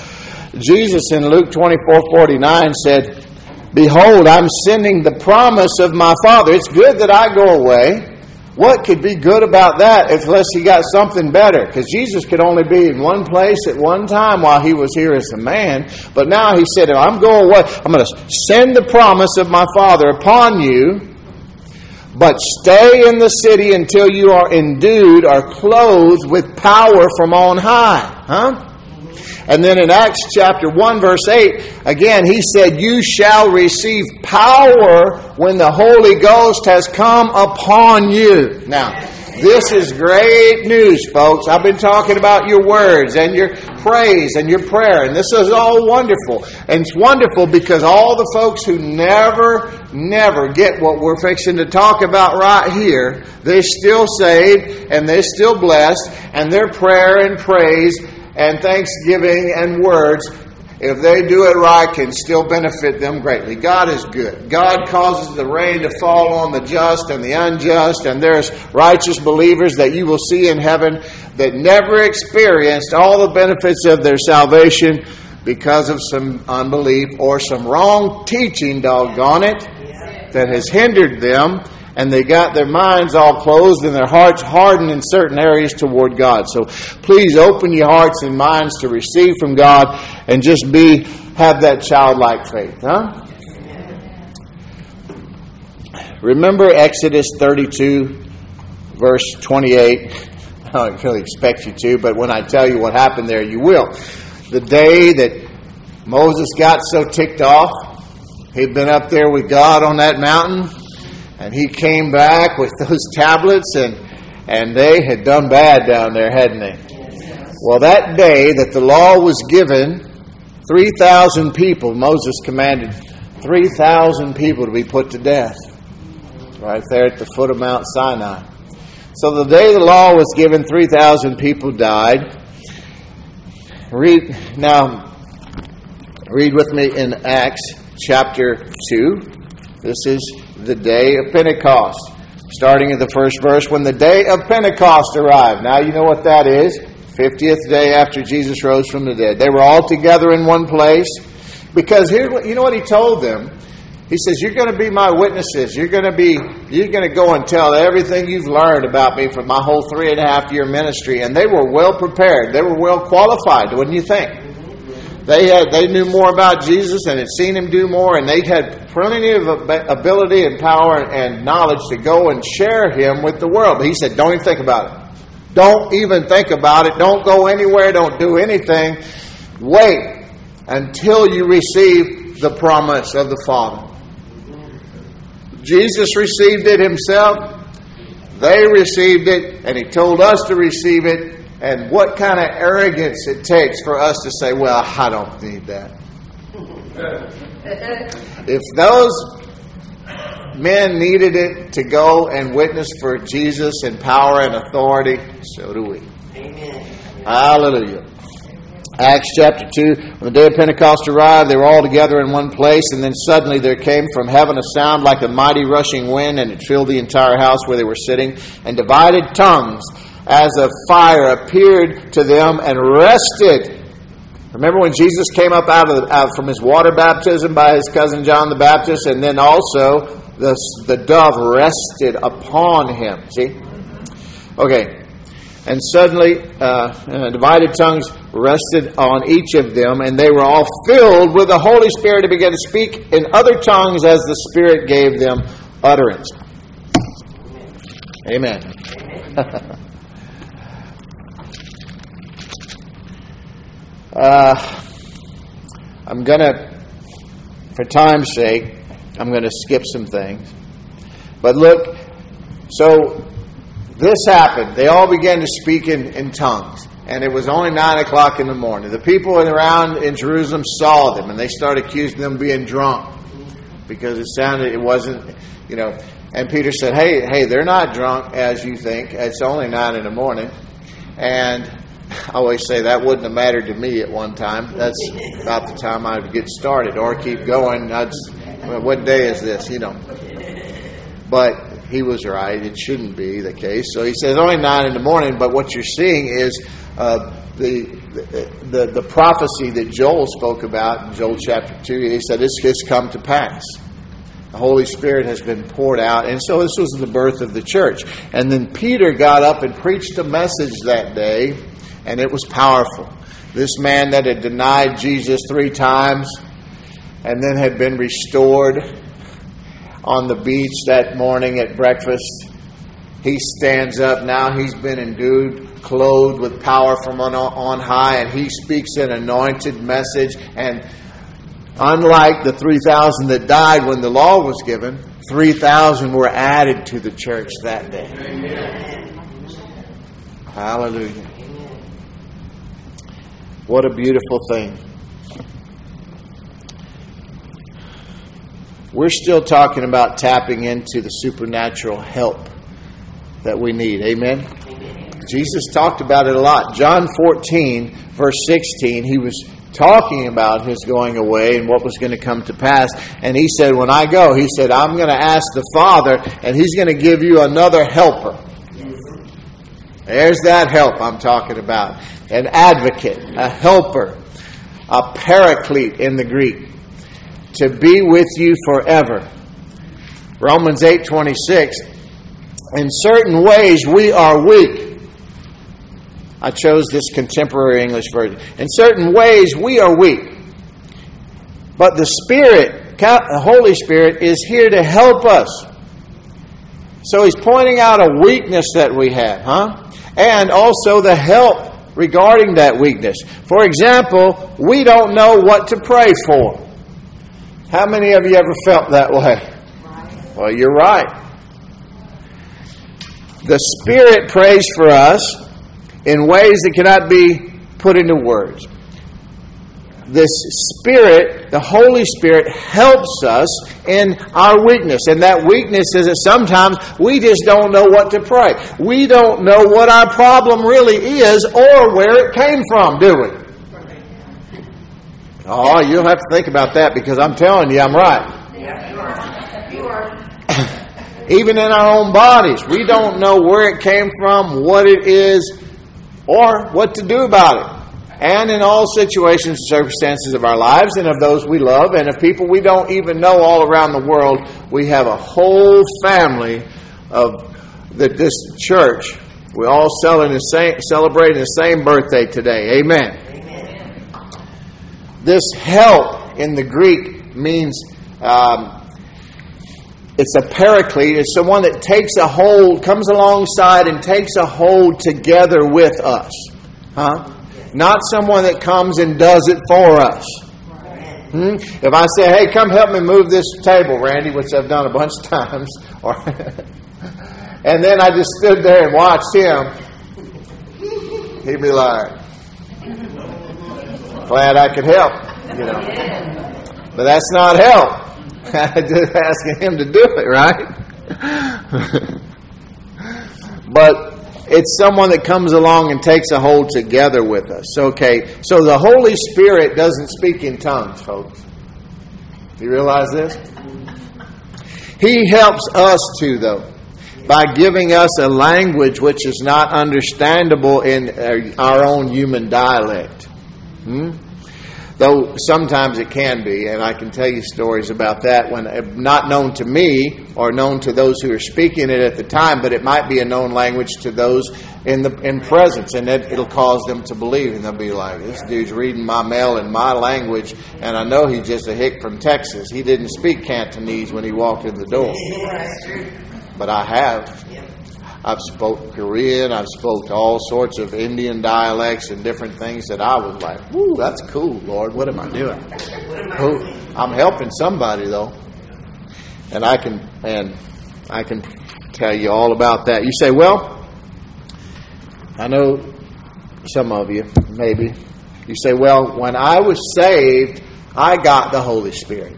A: Jesus in Luke 24, 49 said, Behold, I'm sending the promise of my Father. It's good that I go away what could be good about that unless he got something better? Because Jesus could only be in one place at one time while he was here as a man. But now he said, I'm going away. I'm going to send the promise of my Father upon you, but stay in the city until you are endued or clothed with power from on high. Huh? And then in Acts chapter 1, verse 8, again, he said, You shall receive power when the Holy Ghost has come upon you. Now, this is great news, folks. I've been talking about your words and your praise and your prayer, and this is all wonderful. And it's wonderful because all the folks who never, never get what we're fixing to talk about right here, they're still saved and they're still blessed, and their prayer and praise and thanksgiving and words, if they do it right, can still benefit them greatly. God is good. God causes the rain to fall on the just and the unjust, and there's righteous believers that you will see in heaven that never experienced all the benefits of their salvation because of some unbelief or some wrong teaching, doggone it, that has hindered them and they got their minds all closed and their hearts hardened in certain areas toward God. So please open your hearts and minds to receive from God and just be have that childlike faith, huh? Remember Exodus 32 verse 28. I don't really expect you to, but when I tell you what happened there, you will. The day that Moses got so ticked off, he'd been up there with God on that mountain and he came back with *laughs* those tablets, and, and they had done bad down there, hadn't they? Well, that day that the law was given, 3,000 people, Moses commanded 3,000 people to be put to death right there at the foot of Mount Sinai. So the day the law was given, 3,000 people died. Read now, read with me in Acts chapter 2. This is the day of Pentecost. Starting at the first verse, when the day of Pentecost arrived. Now you know what that is. 50th day after Jesus rose from the dead. They were all together in one place. Because here, you know what he told them? He says, You're going to be my witnesses. You're going to be, you're going to go and tell everything you've learned about me from my whole three and a half year ministry. And they were well prepared. They were well qualified, wouldn't you think? They had, they knew more about Jesus and had seen him do more, and they had plenty of ability and power and knowledge to go and share him with the world. But he said, Don't even think about it. Don't even think about it. Don't go anywhere. Don't do anything. Wait until you receive the promise of the Father. Jesus received it himself. They received it, and he told us to receive it. And what kind of arrogance it takes for us to say, well, I don't need that. *laughs* if those men needed it to go and witness for Jesus in power and authority, so do we. Amen. Hallelujah. Acts chapter 2, when the day of Pentecost arrived, they were all together in one place, and then suddenly there came from heaven a sound like a mighty rushing wind, and it filled the entire house where they were sitting, and divided tongues as a fire appeared to them and rested. Remember when Jesus came up out, of, out from his water baptism by his cousin John the Baptist, and then also the, the dove rested upon him. See? Okay, and suddenly, uh, uh, divided tongues rested on each of them, and they were all filled with the Holy Spirit and began to speak in other tongues as the Spirit gave them utterance. Amen. *laughs* uh, I'm going to, for time's sake, I'm going to skip some things. But look, so this happened. They all began to speak in, in tongues. And it was only 9 o'clock in the morning. The people around in Jerusalem saw them and they started accusing them of being drunk because it sounded, it wasn't, you know. And Peter said, Hey, hey, they're not drunk as you think. It's only 9 in the morning. And I always say that wouldn't have mattered to me at one time. That's about the time I would get started or keep going. I'd, what day is this? You know. But he was right. It shouldn't be the case. So he says only nine in the morning, but what you're seeing is uh, the, the, the prophecy that Joel spoke about in Joel chapter 2. He said, This has come to pass. The Holy Spirit has been poured out. And so this was the birth of the church. And then Peter got up and preached a message that day, and it was powerful. This man that had denied Jesus three times and then had been restored on the beach that morning at breakfast. He stands up. Now he's been endued, clothed with power from on, on high, and he speaks an anointed message. And unlike the 3,000 that died when the law was given, 3,000 were added to the church that day. Amen. Hallelujah. What a beautiful thing. We're still talking about tapping into the supernatural help that we need. Amen? Amen? Jesus talked about it a lot. John 14, verse 16, he was talking about his going away and what was going to come to pass. And he said, When I go, he said, I'm going to ask the Father, and he's going to give you another helper. There's that help I'm talking about. An advocate, a helper, a paraclete in the Greek to be with you forever. Romans 8:26 In certain ways we are weak. I chose this contemporary English version. In certain ways we are weak. But the Spirit, the Holy Spirit is here to help us. So he's pointing out a weakness that we have, huh? And also the help regarding that weakness. For example, we don't know what to pray for. How many of you ever felt that way? Well, you're right. The Spirit prays for us in ways that cannot be put into words. This Spirit, the Holy Spirit, helps us in our weakness. And that weakness is that sometimes we just don't know what to pray. We don't know what our problem really is or where it came from, do we? Oh, you'll have to think about that because I'm telling you, I'm right. *coughs* Even in our own bodies, we don't know where it came from, what it is, or what to do about it. And in all situations and circumstances of our lives and of those we love and of people we don't even know all around the world. We have a whole family of that this church. We all celebrating the same, celebrating the same birthday today. Amen. Amen. This help in the Greek means um, it's a paraclete. It's someone that takes a hold, comes alongside, and takes a hold together with us. Huh? Not someone that comes and does it for us. Hmm? If I say, "Hey, come help me move this table, Randy," which I've done a bunch of times, *laughs* or and then I just stood there and watched him, he'd be like, "Glad I could help," you know. But that's not help. *laughs* I'm just asking him to do it, right? *laughs* but it's someone that comes along and takes a hold together with us. Okay, so the Holy Spirit doesn't speak in tongues, folks. Do you realize this? He helps us to, though, by giving us a language which is not understandable in our own human dialect. Hmm? Though sometimes it can be, and I can tell you stories about that when uh, not known to me or known to those who are speaking it at the time, but it might be a known language to those in the in presence, and it, it'll cause them to believe, and they'll be like, "This dude's reading my mail in my language, and I know he's just a hick from Texas. He didn't speak Cantonese when he walked in the door, but I have." I've spoke Korean. I've spoke all sorts of Indian dialects and different things that I was like, "Ooh, that's cool, Lord. What am I doing? I'm helping somebody though, and I can and I can tell you all about that." You say, "Well, I know some of you maybe." You say, "Well, when I was saved, I got the Holy Spirit,"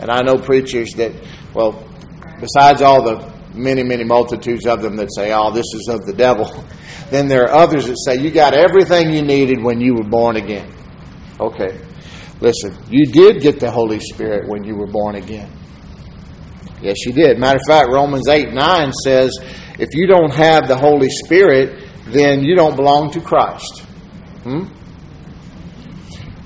A: and I know preachers that, well, besides all the many, many multitudes of them that say, oh, this is of the devil. *laughs* Then there are others that say, you got everything you needed when you were born again. Okay. Listen, you did get the Holy Spirit when you were born again. Yes, you did. Matter of fact, Romans 8 9 says, if you don't have the Holy Spirit, then you don't belong to Christ. Hmm?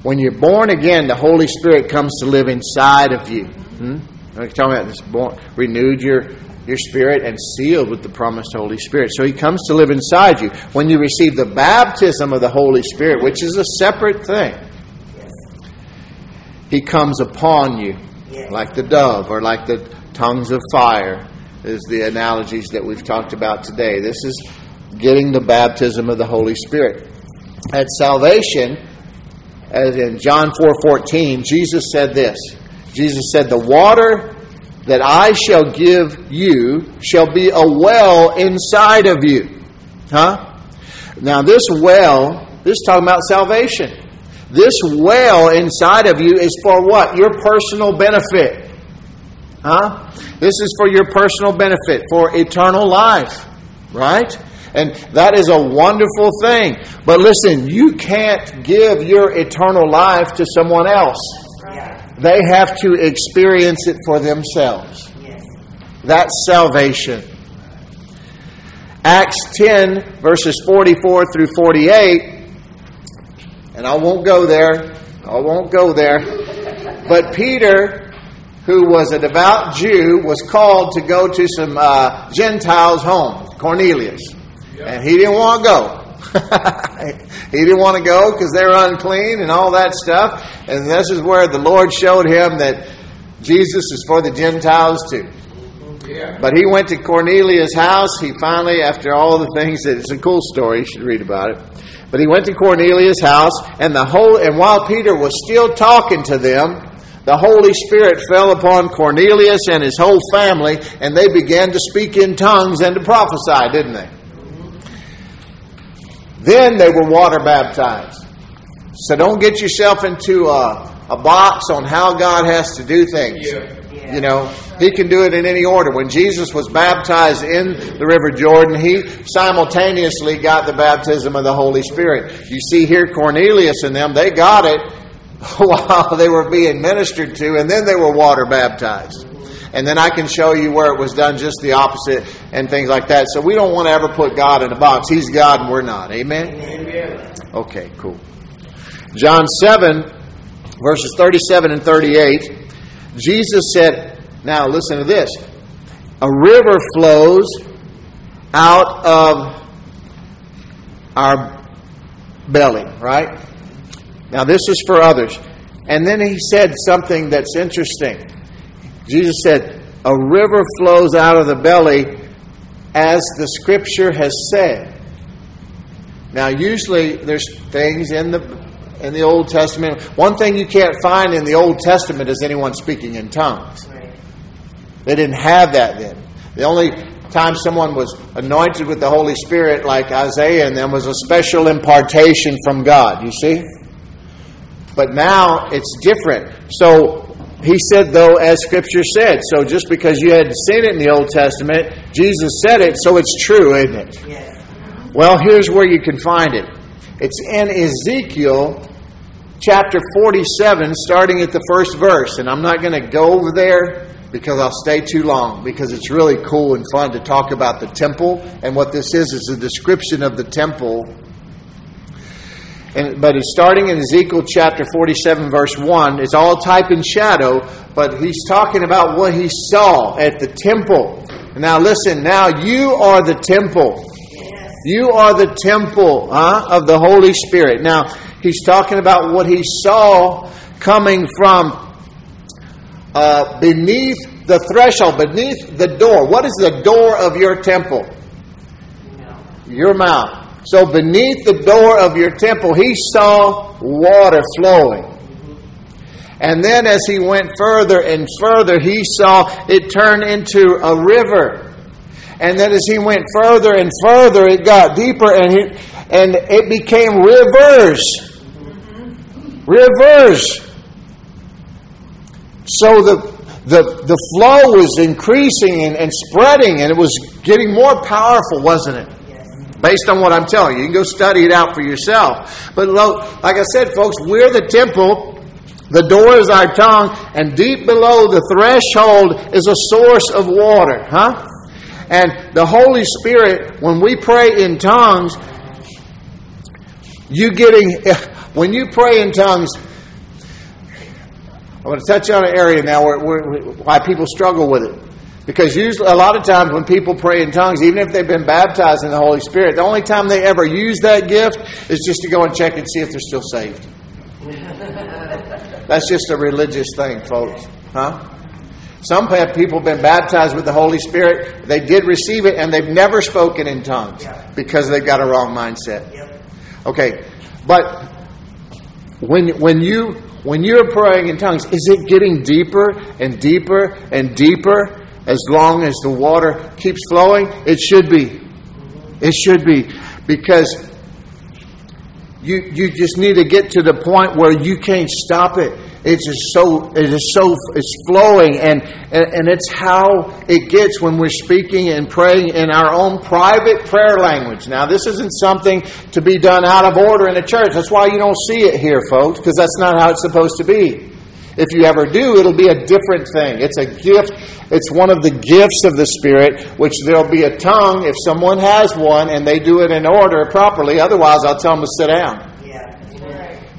A: When you're born again, the Holy Spirit comes to live inside of you. Hmm? I'm talking about this born, renewed your your spirit and sealed with the promised Holy Spirit. So he comes to live inside you. When you receive the baptism of the Holy Spirit, which is a separate thing, he comes upon you like the dove or like the tongues of fire, is the analogies that we've talked about today. This is getting the baptism of the Holy Spirit. At salvation, as in John 4:14, Jesus said this. Jesus said, "The water that I shall give you shall be a well inside of you. Huh? Now, this well, this is talking about salvation. This well inside of you is for what? Your personal benefit. Huh? This is for your personal benefit, for eternal life. Right? And that is a wonderful thing. But listen, you can't give your eternal life to someone else. They have to experience it for themselves. Yes. That's salvation. Acts 10, verses 44 through 48, and I won't go there. I won't go there. But Peter, who was a devout Jew, was called to go to some uh, Gentiles' home, Cornelius. And he didn't want to go. He didn't want to go because they're unclean and all that stuff. And this is where the Lord showed him that Jesus is for the Gentiles too. But he went to Cornelius' house. He finally, after all the things that it's a cool story, you should read about it. But he went to Cornelius' house, and the whole and while Peter was still talking to them, the Holy Spirit fell upon Cornelius and his whole family, and they began to speak in tongues and to prophesy, didn't they? Then they were water baptized. So don't get yourself into a, a box on how God has to do things. Yeah. You know, He can do it in any order. When Jesus was baptized in the River Jordan, He simultaneously got the baptism of the Holy Spirit. You see here, Cornelius and them, they got it *laughs* while they were being ministered to, and then they were water baptized and then I can show you where it was done just the opposite and things like that. So we don't want to ever put God in a box. He's God and we're not. Amen? Amen. Okay, cool. John 7, verses 37 and 38, Jesus said, Now listen to this. A river flows out of our belly, right? Now, this is for others. And then he said something that's interesting. Jesus said, A river flows out of the belly as the scripture has said. Now, usually there's things in the in the Old Testament. One thing you can't find in the Old Testament is anyone speaking in tongues. They didn't have that then. The only time someone was anointed with the Holy Spirit, like Isaiah and them, was a special impartation from God. You see? But now it's different. So he said, though, as Scripture said. So just because you hadn't seen it in the Old Testament, Jesus said it, so it's true, isn't it? Yes. Well, here's where you can find it. It's in Ezekiel chapter 47, starting at the first verse. And I'm not going to go over there because I'll stay too long because it's really cool and fun to talk about the temple. And what this is is a description of the temple and, but it's starting in Ezekiel chapter 47, verse 1. It's all type and shadow, but he's talking about what he saw at the temple. Now, listen, now you are the temple. You are the temple huh, of the Holy Spirit. Now, he's talking about what he saw coming from uh, beneath the threshold, beneath the door. What is the door of your temple? Your mouth. So beneath the door of your temple, he saw water flowing. And then as he went further and further, he saw it turn into a river. And then as he went further and further, it got deeper and, he, and it became rivers. Rivers. So the, the, the flow was increasing and, and spreading, and it was getting more powerful, wasn't it? Based on what I'm telling you. You can go study it out for yourself. But like I said, folks, we're the temple. The door is our tongue, and deep below the threshold is a source of water, huh? And the Holy Spirit, when we pray in tongues, you getting *laughs* when you pray in tongues. I want to touch on an area now where, where, why people struggle with it. Because usually, a lot of times when people pray in tongues, even if they've been baptized in the Holy Spirit, the only time they ever use that gift is just to go and check and see if they're still saved. That's just a religious thing, folks. Huh? Some people have been baptized with the Holy Spirit. They did receive it, and they've never spoken in tongues because they've got a wrong mindset. Okay, but when when you when you're praying in tongues, is it getting deeper and deeper and deeper? As long as the water keeps flowing? It should be. It should be. Because you, you just need to get to the point where you can't stop it. It's just so it is so it's flowing and, and and it's how it gets when we're speaking and praying in our own private prayer language. Now this isn't something to be done out of order in a church. That's why you don't see it here, folks, because that's not how it's supposed to be. If you ever do, it'll be a different thing. It's a gift. It's one of the gifts of the Spirit, which there'll be a tongue if someone has one and they do it in order properly. Otherwise, I'll tell them to sit down.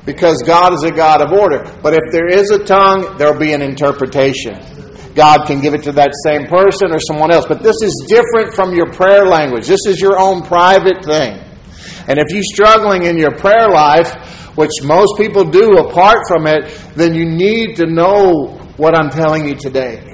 A: Because God is a God of order. But if there is a tongue, there'll be an interpretation. God can give it to that same person or someone else. But this is different from your prayer language. This is your own private thing. And if you're struggling in your prayer life, which most people do apart from it, then you need to know what I'm telling you today.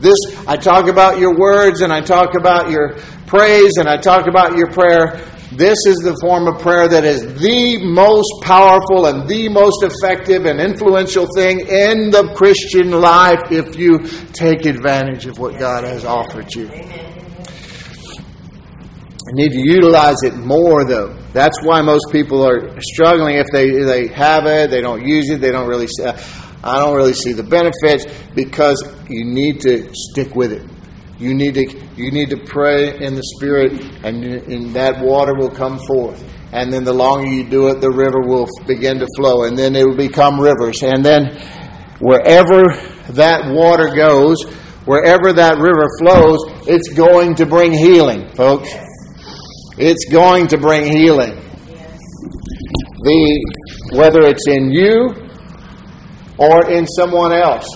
A: This, I talk about your words and I talk about your praise and I talk about your prayer. This is the form of prayer that is the most powerful and the most effective and influential thing in the Christian life if you take advantage of what God has offered you. You need to utilize it more, though. That's why most people are struggling. If they they have it, they don't use it. They don't really. See, uh, I don't really see the benefits because you need to stick with it. You need to you need to pray in the Spirit, and, and that water will come forth. And then the longer you do it, the river will begin to flow, and then it will become rivers. And then wherever that water goes, wherever that river flows, it's going to bring healing, folks. It's going to bring healing. The whether it's in you or in someone else.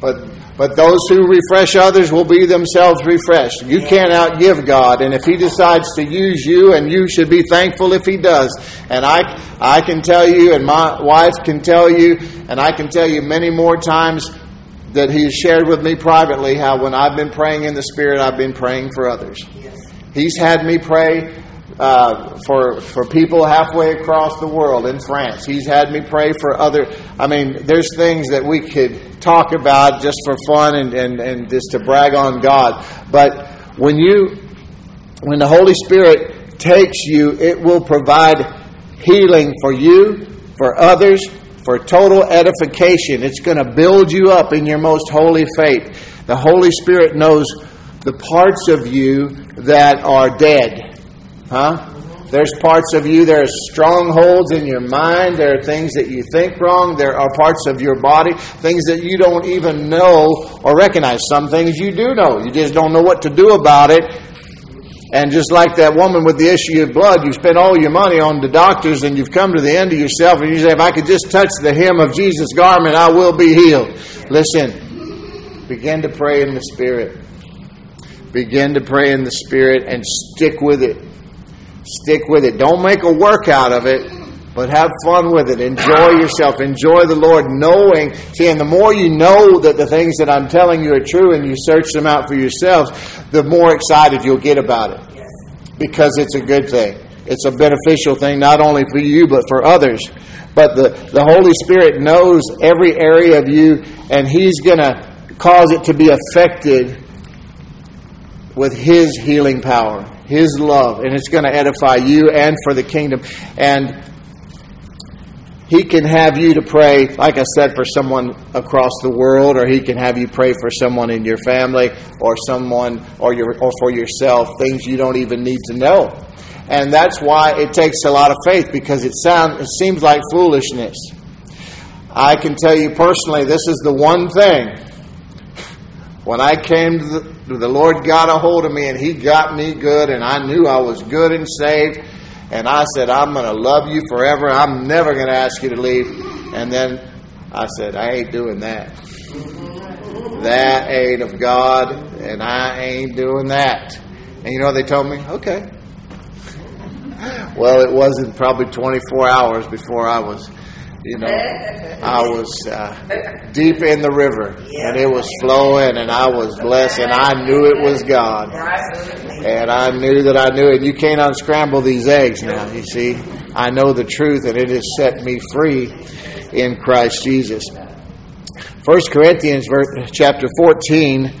A: But but those who refresh others will be themselves refreshed. You can't outgive God, and if He decides to use you, and you should be thankful if He does. And I, I can tell you, and my wife can tell you, and I can tell you many more times that He has shared with me privately how when I've been praying in the Spirit, I've been praying for others. He's had me pray uh, for for people halfway across the world in France. He's had me pray for other. I mean, there's things that we could talk about just for fun and, and, and just to brag on God. But when you when the Holy Spirit takes you, it will provide healing for you, for others, for total edification. It's going to build you up in your most holy faith. The Holy Spirit knows the parts of you that are dead Huh? There's parts of you, there are strongholds in your mind, there are things that you think wrong, there are parts of your body, things that you don't even know or recognize. Some things you do know, you just don't know what to do about it. And just like that woman with the issue of blood, you spent all your money on the doctors and you've come to the end of yourself and you say, if I could just touch the hem of Jesus' garment, I will be healed. Listen, begin to pray in the Spirit. Begin to pray in the Spirit and stick with it Stick with it. Don't make a work out of it, but have fun with it. Enjoy yourself. Enjoy the Lord, knowing. See, and the more you know that the things that I'm telling you are true and you search them out for yourselves, the more excited you'll get about it. Because it's a good thing. It's a beneficial thing, not only for you, but for others. But the, the Holy Spirit knows every area of you, and He's going to cause it to be affected with His healing power. His love, and it's going to edify you and for the kingdom. And He can have you to pray, like I said, for someone across the world, or He can have you pray for someone in your family, or someone, or your, or for yourself, things you don't even need to know. And that's why it takes a lot of faith because it sounds, it seems like foolishness. I can tell you personally, this is the one thing. When I came to the, the Lord got a hold of me and He got me good, and I knew I was good and saved. And I said, I'm going to love you forever. I'm never going to ask you to leave. And then I said, I ain't doing that. That ain't of God, and I ain't doing that. And you know they told me? Okay. Well, it wasn't probably 24 hours before I was you know, I was uh, deep in the river and it was flowing and I was blessed and I knew it was God. And I knew that I knew it. You can't unscramble these eggs now, you see. I know the truth and it has set me free in Christ Jesus. 1 Corinthians chapter 14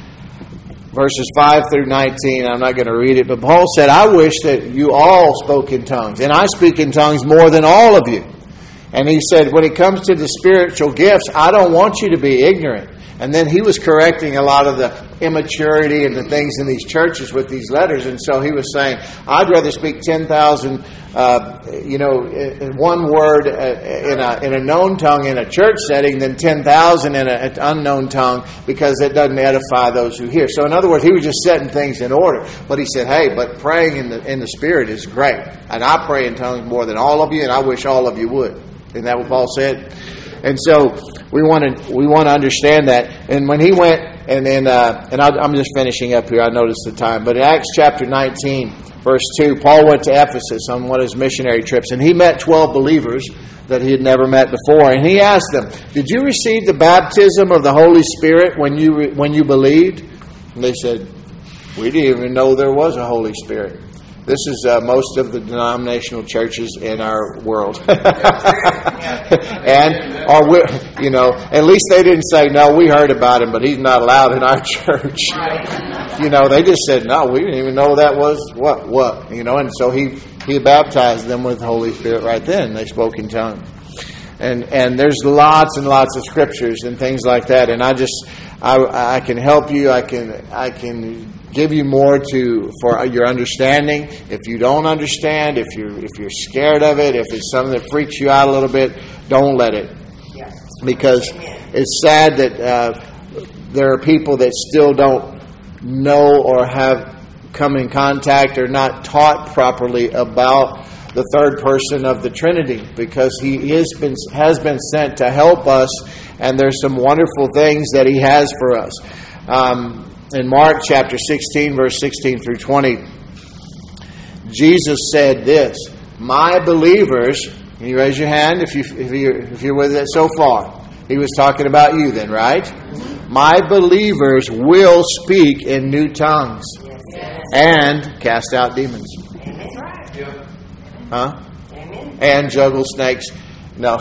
A: verses 5 through 19. I'm not going to read it, but Paul said, I wish that you all spoke in tongues, and I speak in tongues more than all of you. And he said, when it comes to the spiritual gifts, I don't want you to be ignorant. And then he was correcting a lot of the immaturity and the things in these churches with these letters. And so he was saying, I'd rather speak 10,000, uh, you know, in one word uh, in, a, in a known tongue in a church setting than 10,000 in an unknown tongue because it doesn't edify those who hear. So in other words, he was just setting things in order. But he said, hey, but praying in the, in the Spirit is great. And I pray in tongues more than all of you, and I wish all of you would. Isn't that what Paul said? And so we want to we want to understand that. And when he went, and then uh, and i am just finishing up here. I noticed the time, but in Acts chapter 19, verse 2, Paul went to Ephesus on one of his missionary trips, and he met 12 believers that he had never met before, and he asked them, "Did you receive the baptism of the Holy Spirit when you when you believed?" And they said, "We didn't even know there was a Holy Spirit." This is uh, most of the denominational churches in our world. *laughs* and, or we, you know, at least they didn't say, no, we heard about him, but he's not allowed in our *laughs* church. you know, they just said, no, we didn't even know that was what, what, you know, and so he, he baptized them with the Holy Spirit right then. They spoke in tongues. And, and there's lots and lots of scriptures and things like that. And I just, I, I can help you. I can, I can give you more to for your understanding. If you don't understand, if you're if you're scared of it, if it's something that freaks you out a little bit, don't let it. Because it's sad that uh, there are people that still don't know or have come in contact or not taught properly about the third person of the Trinity because he is been, has been sent to help us, and there's some wonderful things that he has for us. Um, in Mark chapter 16, verse 16 through 20, Jesus said this My believers, can you raise your hand if, you, if, you're, if you're with it so far? He was talking about you then, right? My believers will speak in new tongues and cast out demons. Huh? And juggle snakes. No.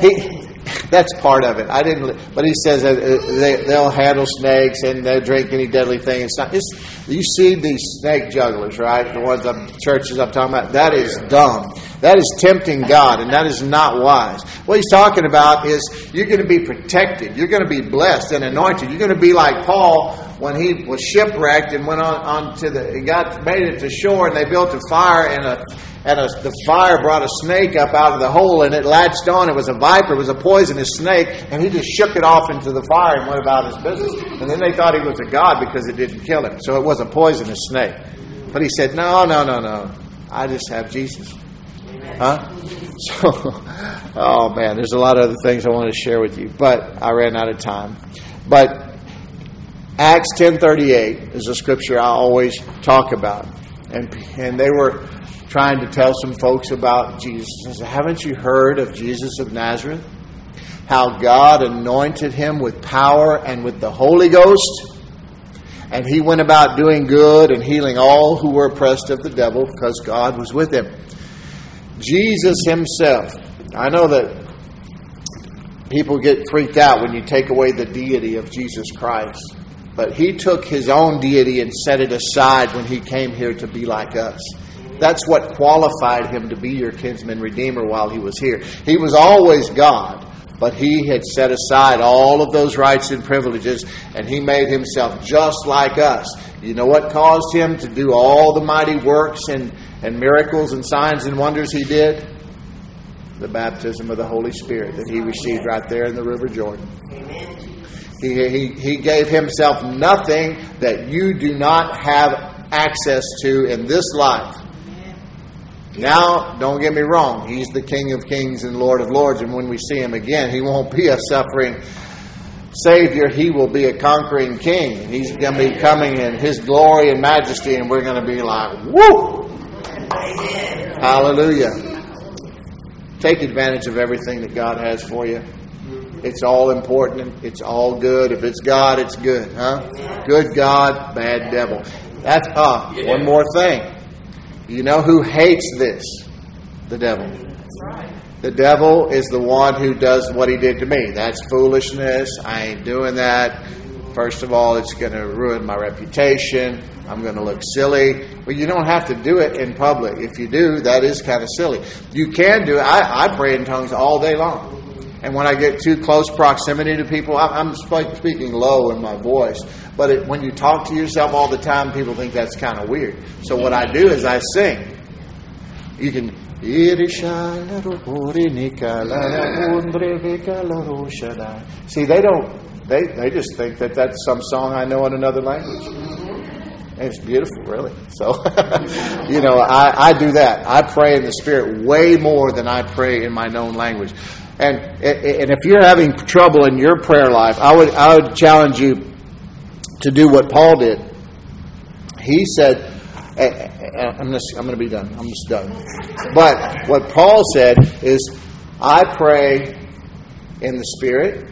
A: He, that's part of it. I didn't, but he says that uh, they, they'll handle snakes and they'll drink any deadly thing. It's not. It's, you see these snake jugglers, right? The ones I'm churches I'm talking about. That is dumb. That is tempting God, and that is not wise. What he's talking about is you're going to be protected. You're going to be blessed and anointed. You're going to be like Paul when he was shipwrecked and went on, on to the, he got made it to shore, and they built a fire and a and a, the fire brought a snake up out of the hole and it latched on. It was a viper, it was a poisonous snake, and he just shook it off into the fire and went about his business. And then they thought he was a god because it didn't kill him. So it was a poisonous snake. But he said, No, no, no, no. I just have Jesus. Huh? *laughs* So, oh man, there's a lot of other things I want to share with you, but I ran out of time. But Acts 10:38 is a scripture I always talk about, and and they were trying to tell some folks about Jesus. Said, Haven't you heard of Jesus of Nazareth? How God anointed him with power and with the Holy Ghost. And he went about doing good and healing all who were oppressed of the devil because God was with him. Jesus himself, I know that people get freaked out when you take away the deity of Jesus Christ. But he took his own deity and set it aside when he came here to be like us. That's what qualified him to be your kinsman redeemer while he was here. He was always God, but he had set aside all of those rights and privileges, and he made himself just like us. You know what caused him to do all the mighty works and, and miracles and signs and wonders he did? The baptism of the Holy Spirit that he received right there in the River Jordan. He, he, he gave himself nothing that you do not have access to in this life. Now, don't get me wrong, he's the King of Kings and Lord of Lords, and when we see him again, he won't be a suffering Savior, he will be a conquering King. He's going to be coming in his glory and majesty, and we're going to be like, woo! Hallelujah. Take advantage of everything that God has for you. It's all important. It's all good. If it's God, it's good, huh? Good God, bad devil. That's ah. One more thing. You know who hates this? The devil. The devil is the one who does what he did to me. That's foolishness. I ain't doing that. First of all, it's going to ruin my reputation. I'm going to look silly. Well, you don't have to do it in public. If you do, that is kind of silly. You can do it. I, I pray in tongues all day long. And when I get too close proximity to people, I'm speaking low in my voice. But it, when you talk to yourself all the time, people think that's kind of weird. So what I do is I sing. You can. *laughs* See, they don't. They they just think that that's some song I know in another language. And it's beautiful, really. So, *laughs* you know, I, I do that. I pray in the Spirit way more than I pray in my known language. And and if you're having trouble in your prayer life, I would I would challenge you to do what Paul did. He said, eh, eh, eh, I'm going to be done. I'm just done. But what Paul said is, I pray in the Spirit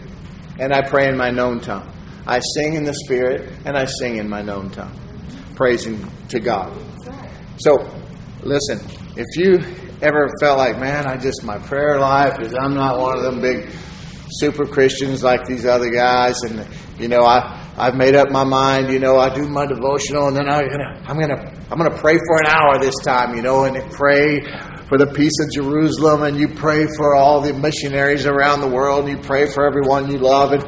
A: and I pray in my known tongue. I sing in the Spirit and I sing in my known tongue, praising to God. So, listen, if you ever felt like, man, I just, my prayer life is, I'm not one of them big super Christians like these other guys, and, you know, I, I've made up my mind, you know, I do my devotional and then I'm gonna I'm gonna I'm gonna pray for an hour this time, you know, and pray for the peace of Jerusalem and you pray for all the missionaries around the world and you pray for everyone you love and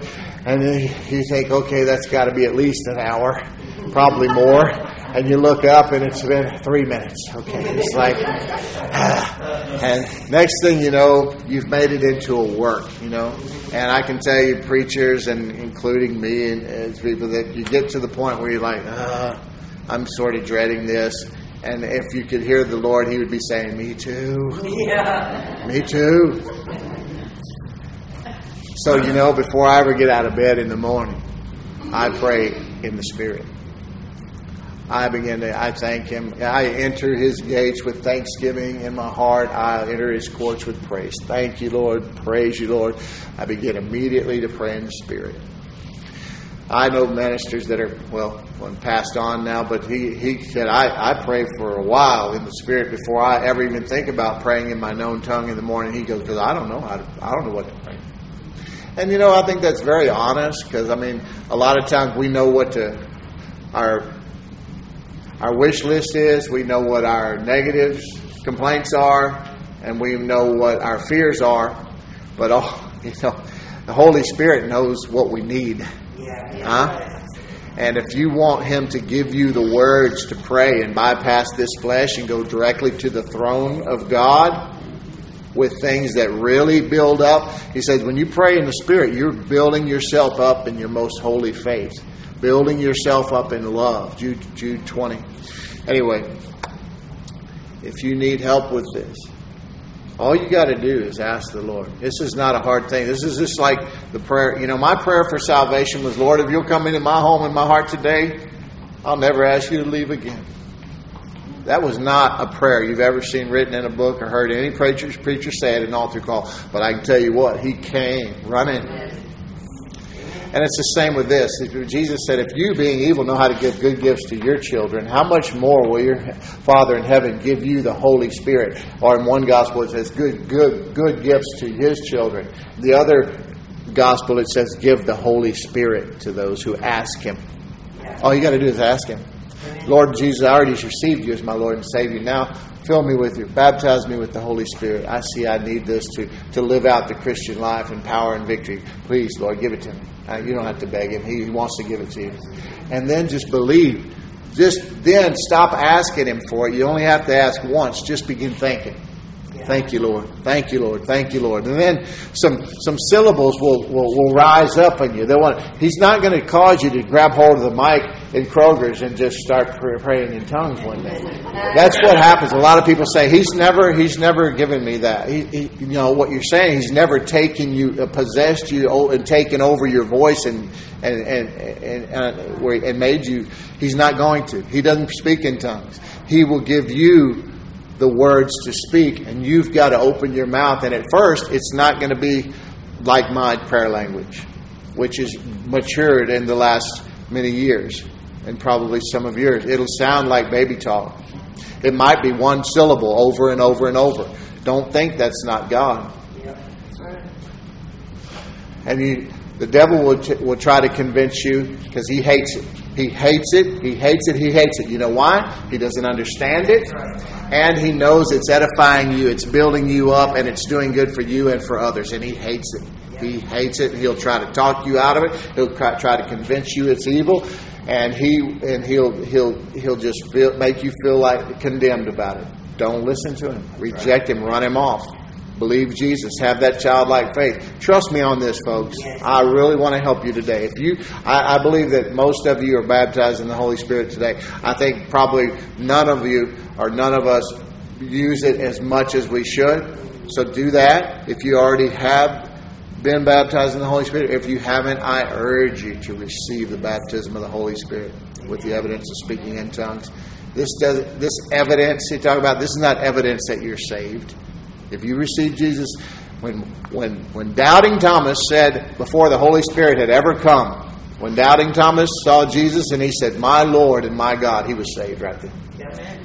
A: and you think, okay, that's got to be at least an hour, probably more and you look up and it's been three minutes. Okay, it's like, *sighs* and next thing you know, you've made it into a work, you know. And I can tell you, preachers and including me and, and people, that you get to the point where you're like, ah, I'm sort of dreading this. And if you could hear the Lord, He would be saying, Me too.
B: Yeah.
A: Me too. So, you know, before I ever get out of bed in the morning, I pray in the Spirit. I begin to, I thank Him. I enter His gates with thanksgiving in my heart. I enter His courts with praise. Thank you, Lord. Praise you, Lord. I begin immediately to pray in the Spirit. I know ministers that are, well, one passed on now, but he, he said, I, I pray for a while in the Spirit before I ever even think about praying in my known tongue in the morning. He goes, because I don't know how to, I don't know what to pray. And you know, I think that's very honest because I mean, a lot of times we know what to, our our wish list is. We know what our negatives, complaints are, and we know what our fears are. But oh, *laughs* you know, the Holy Spirit knows what we need.
B: Yeah.
A: Huh? And if you want Him to give you the words to pray and bypass this flesh and go directly to the throne of God with things that really build up, He says, when you pray in the Spirit, you're building yourself up in your most holy faith, building yourself up in love. Jude, Jude 20. Anyway, if you need help with this, all you got to do is ask the Lord. This is not a hard thing. This is just like the prayer. You know, my prayer for salvation was, Lord, if you'll come into my home and my heart today, I'll never ask you to leave again. That was not a prayer you've ever seen written in a book or heard any preacher, preacher say at an altar call. But I can tell you what, he came running. And it's the same with this. Jesus said, If you, being evil, know how to give good gifts to your children, how much more will your Father in heaven give you the Holy Spirit? Or in one gospel, it says, Good, good, good gifts to his children. The other gospel, it says, Give the Holy Spirit to those who ask him. All you got to do is ask him. Lord Jesus, I already received you as my Lord and Savior. Now fill me with you, baptize me with the Holy Spirit. I see I need this to, to live out the Christian life in power and victory. Please, Lord, give it to me. Uh, you don't have to beg him. He wants to give it to you. And then just believe. Just then stop asking him for it. You only have to ask once. Just begin thinking. Thank you, Lord. Thank you, Lord. Thank you, Lord. And then some some syllables will, will, will rise up in you. They want. He's not going to cause you to grab hold of the mic in Kroger's and just start praying in tongues one day. That's what happens. A lot of people say he's never he's never given me that. He, he, you know what you're saying. He's never taken you, uh, possessed you, and taken over your voice and and and and, and, uh, and made you. He's not going to. He doesn't speak in tongues. He will give you the words to speak, and you've got to open your mouth. And at first, it's not going to be like my prayer language, which has matured in the last many years, and probably some of yours. It'll sound like baby talk. It might be one syllable over and over and over. Don't think that's not God. And you, the devil will, t- will try to convince you because he hates it. He hates it. He hates it. He hates it. You know why? He doesn't understand it. And he knows it's edifying you, it's building you up, and it's doing good for you and for others. And he hates it. He hates it. He'll try to talk you out of it. He'll try to convince you it's evil, and he and he'll he'll he'll just feel, make you feel like condemned about it. Don't listen to him. Reject him. Run him off. Believe Jesus. Have that childlike faith. Trust me on this, folks. I really want to help you today. If you, I, I, believe that most of you are baptized in the Holy Spirit today. I think probably none of you or none of us use it as much as we should. So do that. If you already have been baptized in the Holy Spirit, if you haven't, I urge you to receive the baptism of the Holy Spirit with the evidence of speaking in tongues. This does this evidence you talk about. This is not evidence that you're saved. If you receive Jesus, when, when, when doubting Thomas said, before the Holy Spirit had ever come, when doubting Thomas saw Jesus and he said, My Lord and my God, he was saved right there.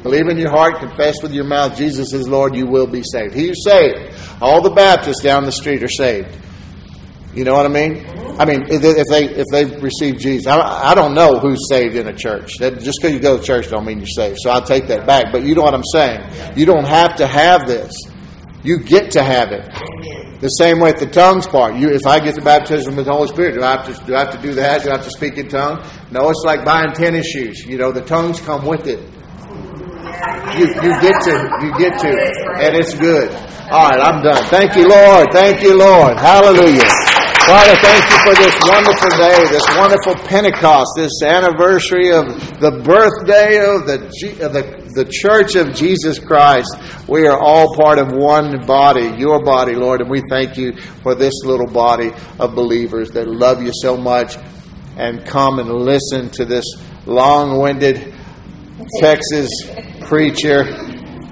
A: Believe in your heart, confess with your mouth Jesus is Lord, you will be saved. He's saved. All the Baptists down the street are saved. You know what I mean? I mean, if they if they've received Jesus, I, I don't know who's saved in a church. That just because you go to church don't mean you're saved. So I'll take that back. But you know what I'm saying. You don't have to have this. You get to have it. The same way with the tongues part. You, if I get the baptism with the Holy Spirit, do I have to do I have to do that? Do I have to speak in tongues? No, it's like buying tennis shoes. You know, the tongues come with it. You, you get to you get to, and it's good. All right, I'm done. Thank you, Lord. Thank you, Lord. Hallelujah. Father, thank you for this wonderful day, this wonderful Pentecost, this anniversary of the birthday of the, of the, the Church of Jesus Christ. We are all part of one body, your body, Lord, and we thank you for this little body of believers that love you so much and come and listen to this long winded Texas preacher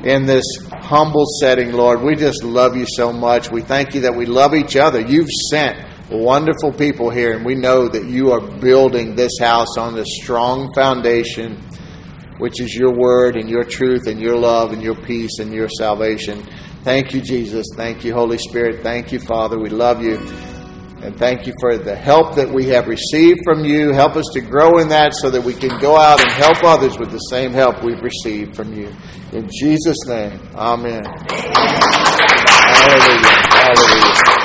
A: in this humble setting, Lord. We just love you so much. We thank you that we love each other. You've sent wonderful people here, and we know that you are building this house on the strong foundation, which is your word and your truth and your love and your peace and your salvation. Thank you, Jesus. Thank you, Holy Spirit. Thank you, Father. We love you. And thank you for the help that we have received from you. Help us to grow in that so that we can go out and help others with the same help we've received from you. In Jesus' name, amen. Hallelujah. Hallelujah.